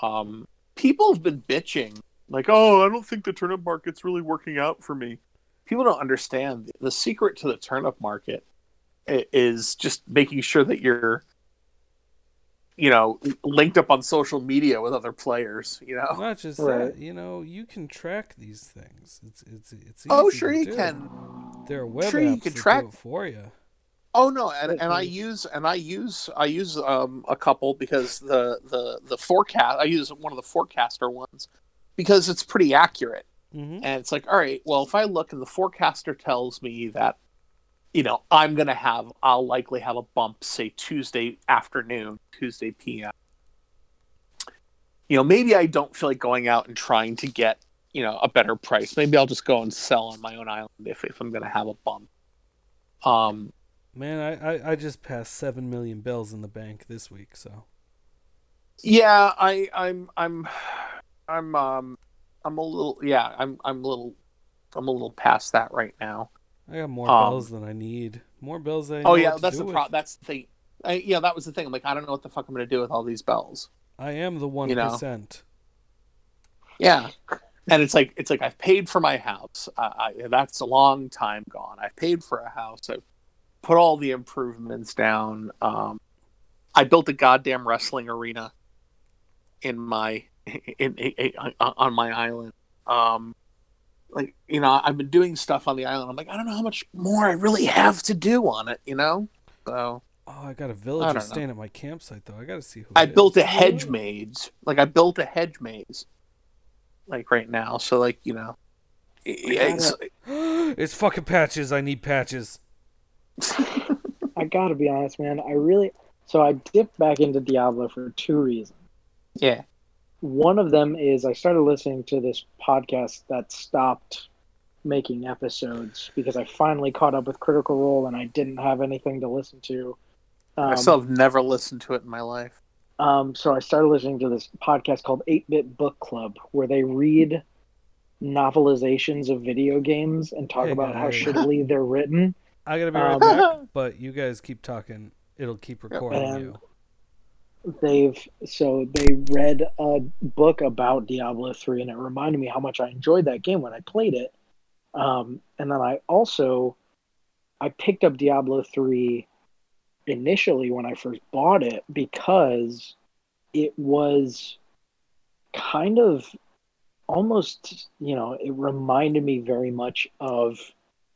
Um, people have been bitching, like, "Oh, I don't think the turnip market's really working out for me." People don't understand the secret to the turnip market is just making sure that you're, you know, linked up on social media with other players. You know. Not just Right. that, you know, you can track these things. It's it's it's. Oh, sure to you do. can. There are web Sure you can track- do for you. Oh no, and, and I use and I use I use um a couple because the the the forecast I use one of the forecaster ones because it's pretty accurate hmm and it's like all right well if I look and the forecaster tells me that you know I'm gonna have I'll likely have a bump say Tuesday afternoon Tuesday PM you know maybe I don't feel like going out and trying to get you know a better price. Maybe I'll just go and sell on my own island if if I'm gonna have a bump. Um Man, I, I I just passed seven million bills in the bank this week, so. Yeah, I, I'm, I'm, I'm, um, I'm a little, yeah, I'm, I'm a little, I'm a little past that right now. I got more Um, bills than I need. More bills than I oh yeah, to that's the problem. That's the thing. I, yeah, that was the thing. I'm like, I don't know what the fuck I'm gonna do with all these bells. I am the one you know. percent. Yeah, and it's like it's like I've paid for my house. I, I, that's a long time gone. I've paid for a house. I've put all the improvements down. Um, I built a goddamn wrestling arena in my in, in, in on my island. Um, like you know, I've been doing stuff on the island. I'm like, I don't know how much more I really have to do on it. You know, so Oh, I got a villager don't staying at my campsite though. I got to see who. I it built is. a hedge maze. Like I built a hedge maze. Like right now, so like you know, it's, it's fucking patches. I need patches. I gotta be honest, man. I really so I dipped back into Diablo for two reasons. yeah. One of them is I started listening to this podcast that stopped making episodes because I finally caught up with Critical Role and I didn't have anything to listen to. Um, I still have never listened to it in my life. Um, so I started listening to this podcast called 8 Bit Book Club, where they read novelizations of video games and talk Hey, about how guys. shittily they're written. I gotta be right Um, back, but you guys keep talking. It'll keep recording And you. They've so they read a book about Diablo 3, and it reminded me how much I enjoyed that game when I played it. Um, and then I also I picked up Diablo 3 initially when I first bought it because it was kind of almost you know it reminded me very much of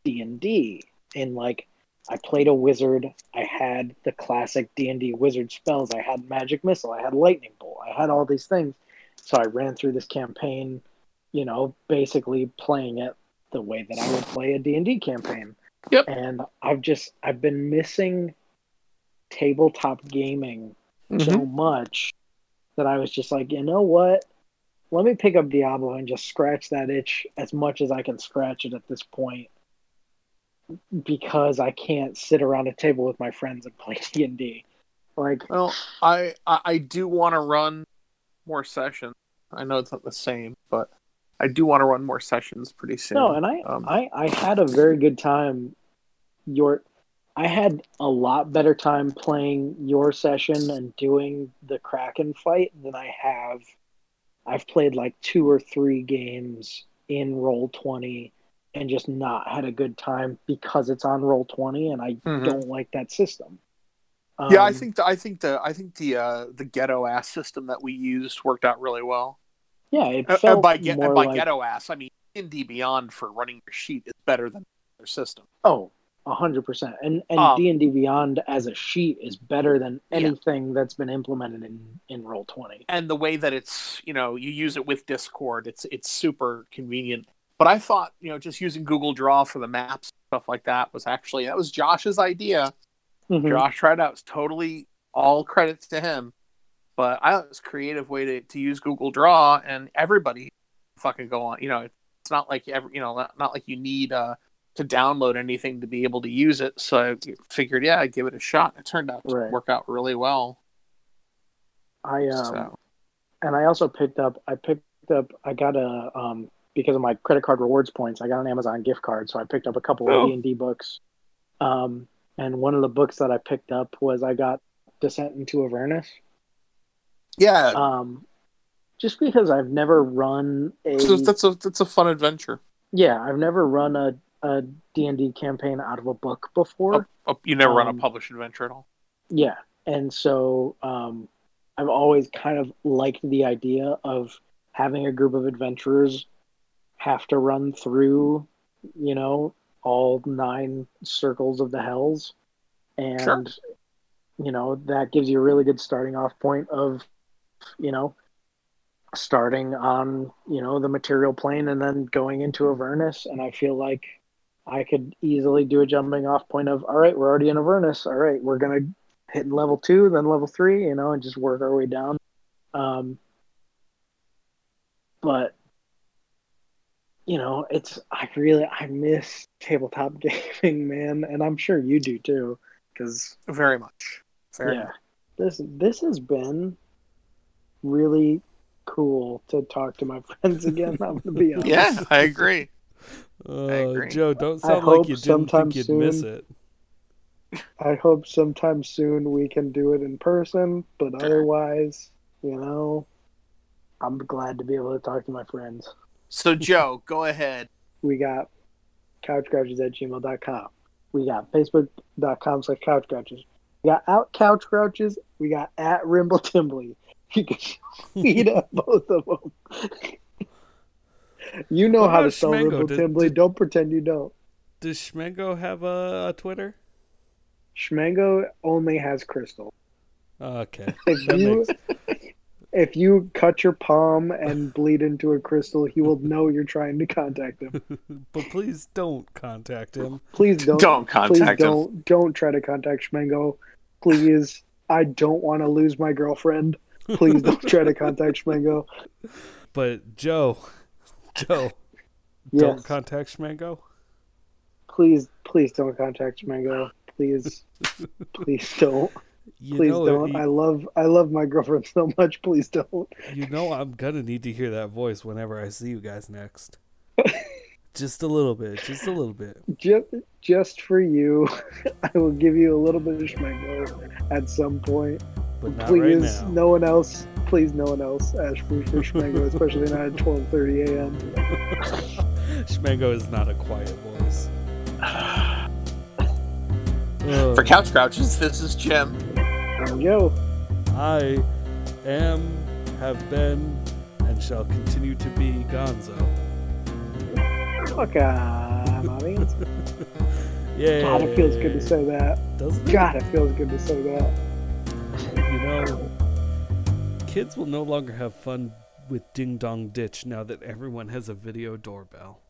D&D in like I played a wizard. I had the classic D&D wizard spells. I had magic missile. I had lightning bolt. I had all these things. So I ran through this campaign you know basically playing it the way that I would play a D&D campaign. Yep. and I've just I've been missing tabletop gaming so mm-hmm. much that I was just like, you know what? Let me pick up Diablo and just scratch that itch as much as I can scratch it at this point, because I can't sit around a table with my friends and play D and D. Like, Well, I I, do want to run more sessions. I know it's not the same, but I do want to run more sessions pretty soon. no, and I, Um, I, I had a very good time. Your, I had a lot better time playing your session and doing the Kraken fight than I have. I've played like two or three games in Roll Twenty and just not had a good time because it's on Roll Twenty, and I Mhm. don't like that system. yeah, I Um, think the, I think the I think the uh, the ghetto ass system that we used worked out really well. Yeah, it felt and by, ge- more and by like ghetto ass, I mean D D Beyond for running your sheet is better than their system. oh, a hundred percent. And and Um, D and D Beyond as a sheet is better than Yeah. anything that's been implemented in in Roll Twenty. and the way that it's you know you use it with discord it's it's super convenient but i thought you know just using google draw for the maps stuff like that was actually that was josh's idea. Mhm. josh tried out. It's totally all credits to him. But i thought it was a creative way to, to use google draw and everybody fucking go on you know it's not like every you know not, not like you need uh to download anything to be able to use it. So i figured yeah i'd give it a shot. It turned out to Right. work out really well. I um so. and I also picked up I picked up I got a um because of my credit card rewards points I got an Amazon gift card so I picked up a couple Oh. of D and D books, um and one of the books that I picked up was I got Descent into Avernus, yeah um just because I've never run a So that's a that's a fun adventure. yeah I've never run a a D and D campaign out of a book before. Oh, you never run a Um, published adventure at all. Yeah, and so um, I've always kind of liked the idea of having a group of adventurers have to run through, you know, all nine circles of the hells, and Sure. you know that gives you a really good starting off point of, you know, starting on you know the material plane and then going into Avernus, and I feel like. I could easily do a jumping off point of, all right, we're already in Avernus. All right, we're gonna hit level two, then level three, you know, and just work our way down. Um, but you know, it's I really I miss tabletop gaming, man, and I'm sure you do too, because Very much. Very yeah, much. this this has been really cool to talk to my friends again. I'm gonna be honest. Yeah, I agree. Uh, agree. Joe, don't I sound like you didn't think you'd miss it. I hope sometime soon we can do it in person, but otherwise, you know, I'm glad to be able to talk to my friends. So Joe, go ahead. We got couchcrouches at gmail.com. We got facebook.com slash couchcrouches. We got out couch crouches. We got at Rimble Timbley. You can tweet at both of them. you know What how to about spell Rimble Does- Timbley. does- Don't pretend you don't. Does Schmango have a, a Twitter? Schmango only has crystal. Okay. If you makes- if you cut your palm and bleed into a crystal, he will know you're trying to contact him. but please don't contact him. Please don't. Don't please contact him. don't don't try to contact Schmango. Please, I don't want to lose my girlfriend. Please don't try to contact Schmango. But Joe, Joe, Yes. don't contact Schmango. Please, please don't contact Schmango. Please, please don't. You Please know, don't. You, I love I love my girlfriend so much. Please don't. you know I'm gonna need to hear that voice whenever I see you guys next. just a little bit, just a little bit. Just just for you, I will give you a little bit of Schmango at some point. But not please, right now. no one else. Please, no one else ask for, for Schmango, especially not at twelve thirty a.m. Schmango is not a quiet voice. For Couch Crouches, this is Jim. I'm Joe. I am, have been, and shall continue to be Gonzo. Fuck uh, mommy. Yeah. God, it feels good to say that. Doesn't it? God, it feels good to say that. You know, kids will no longer have fun with Ding Dong Ditch now that everyone has a video doorbell.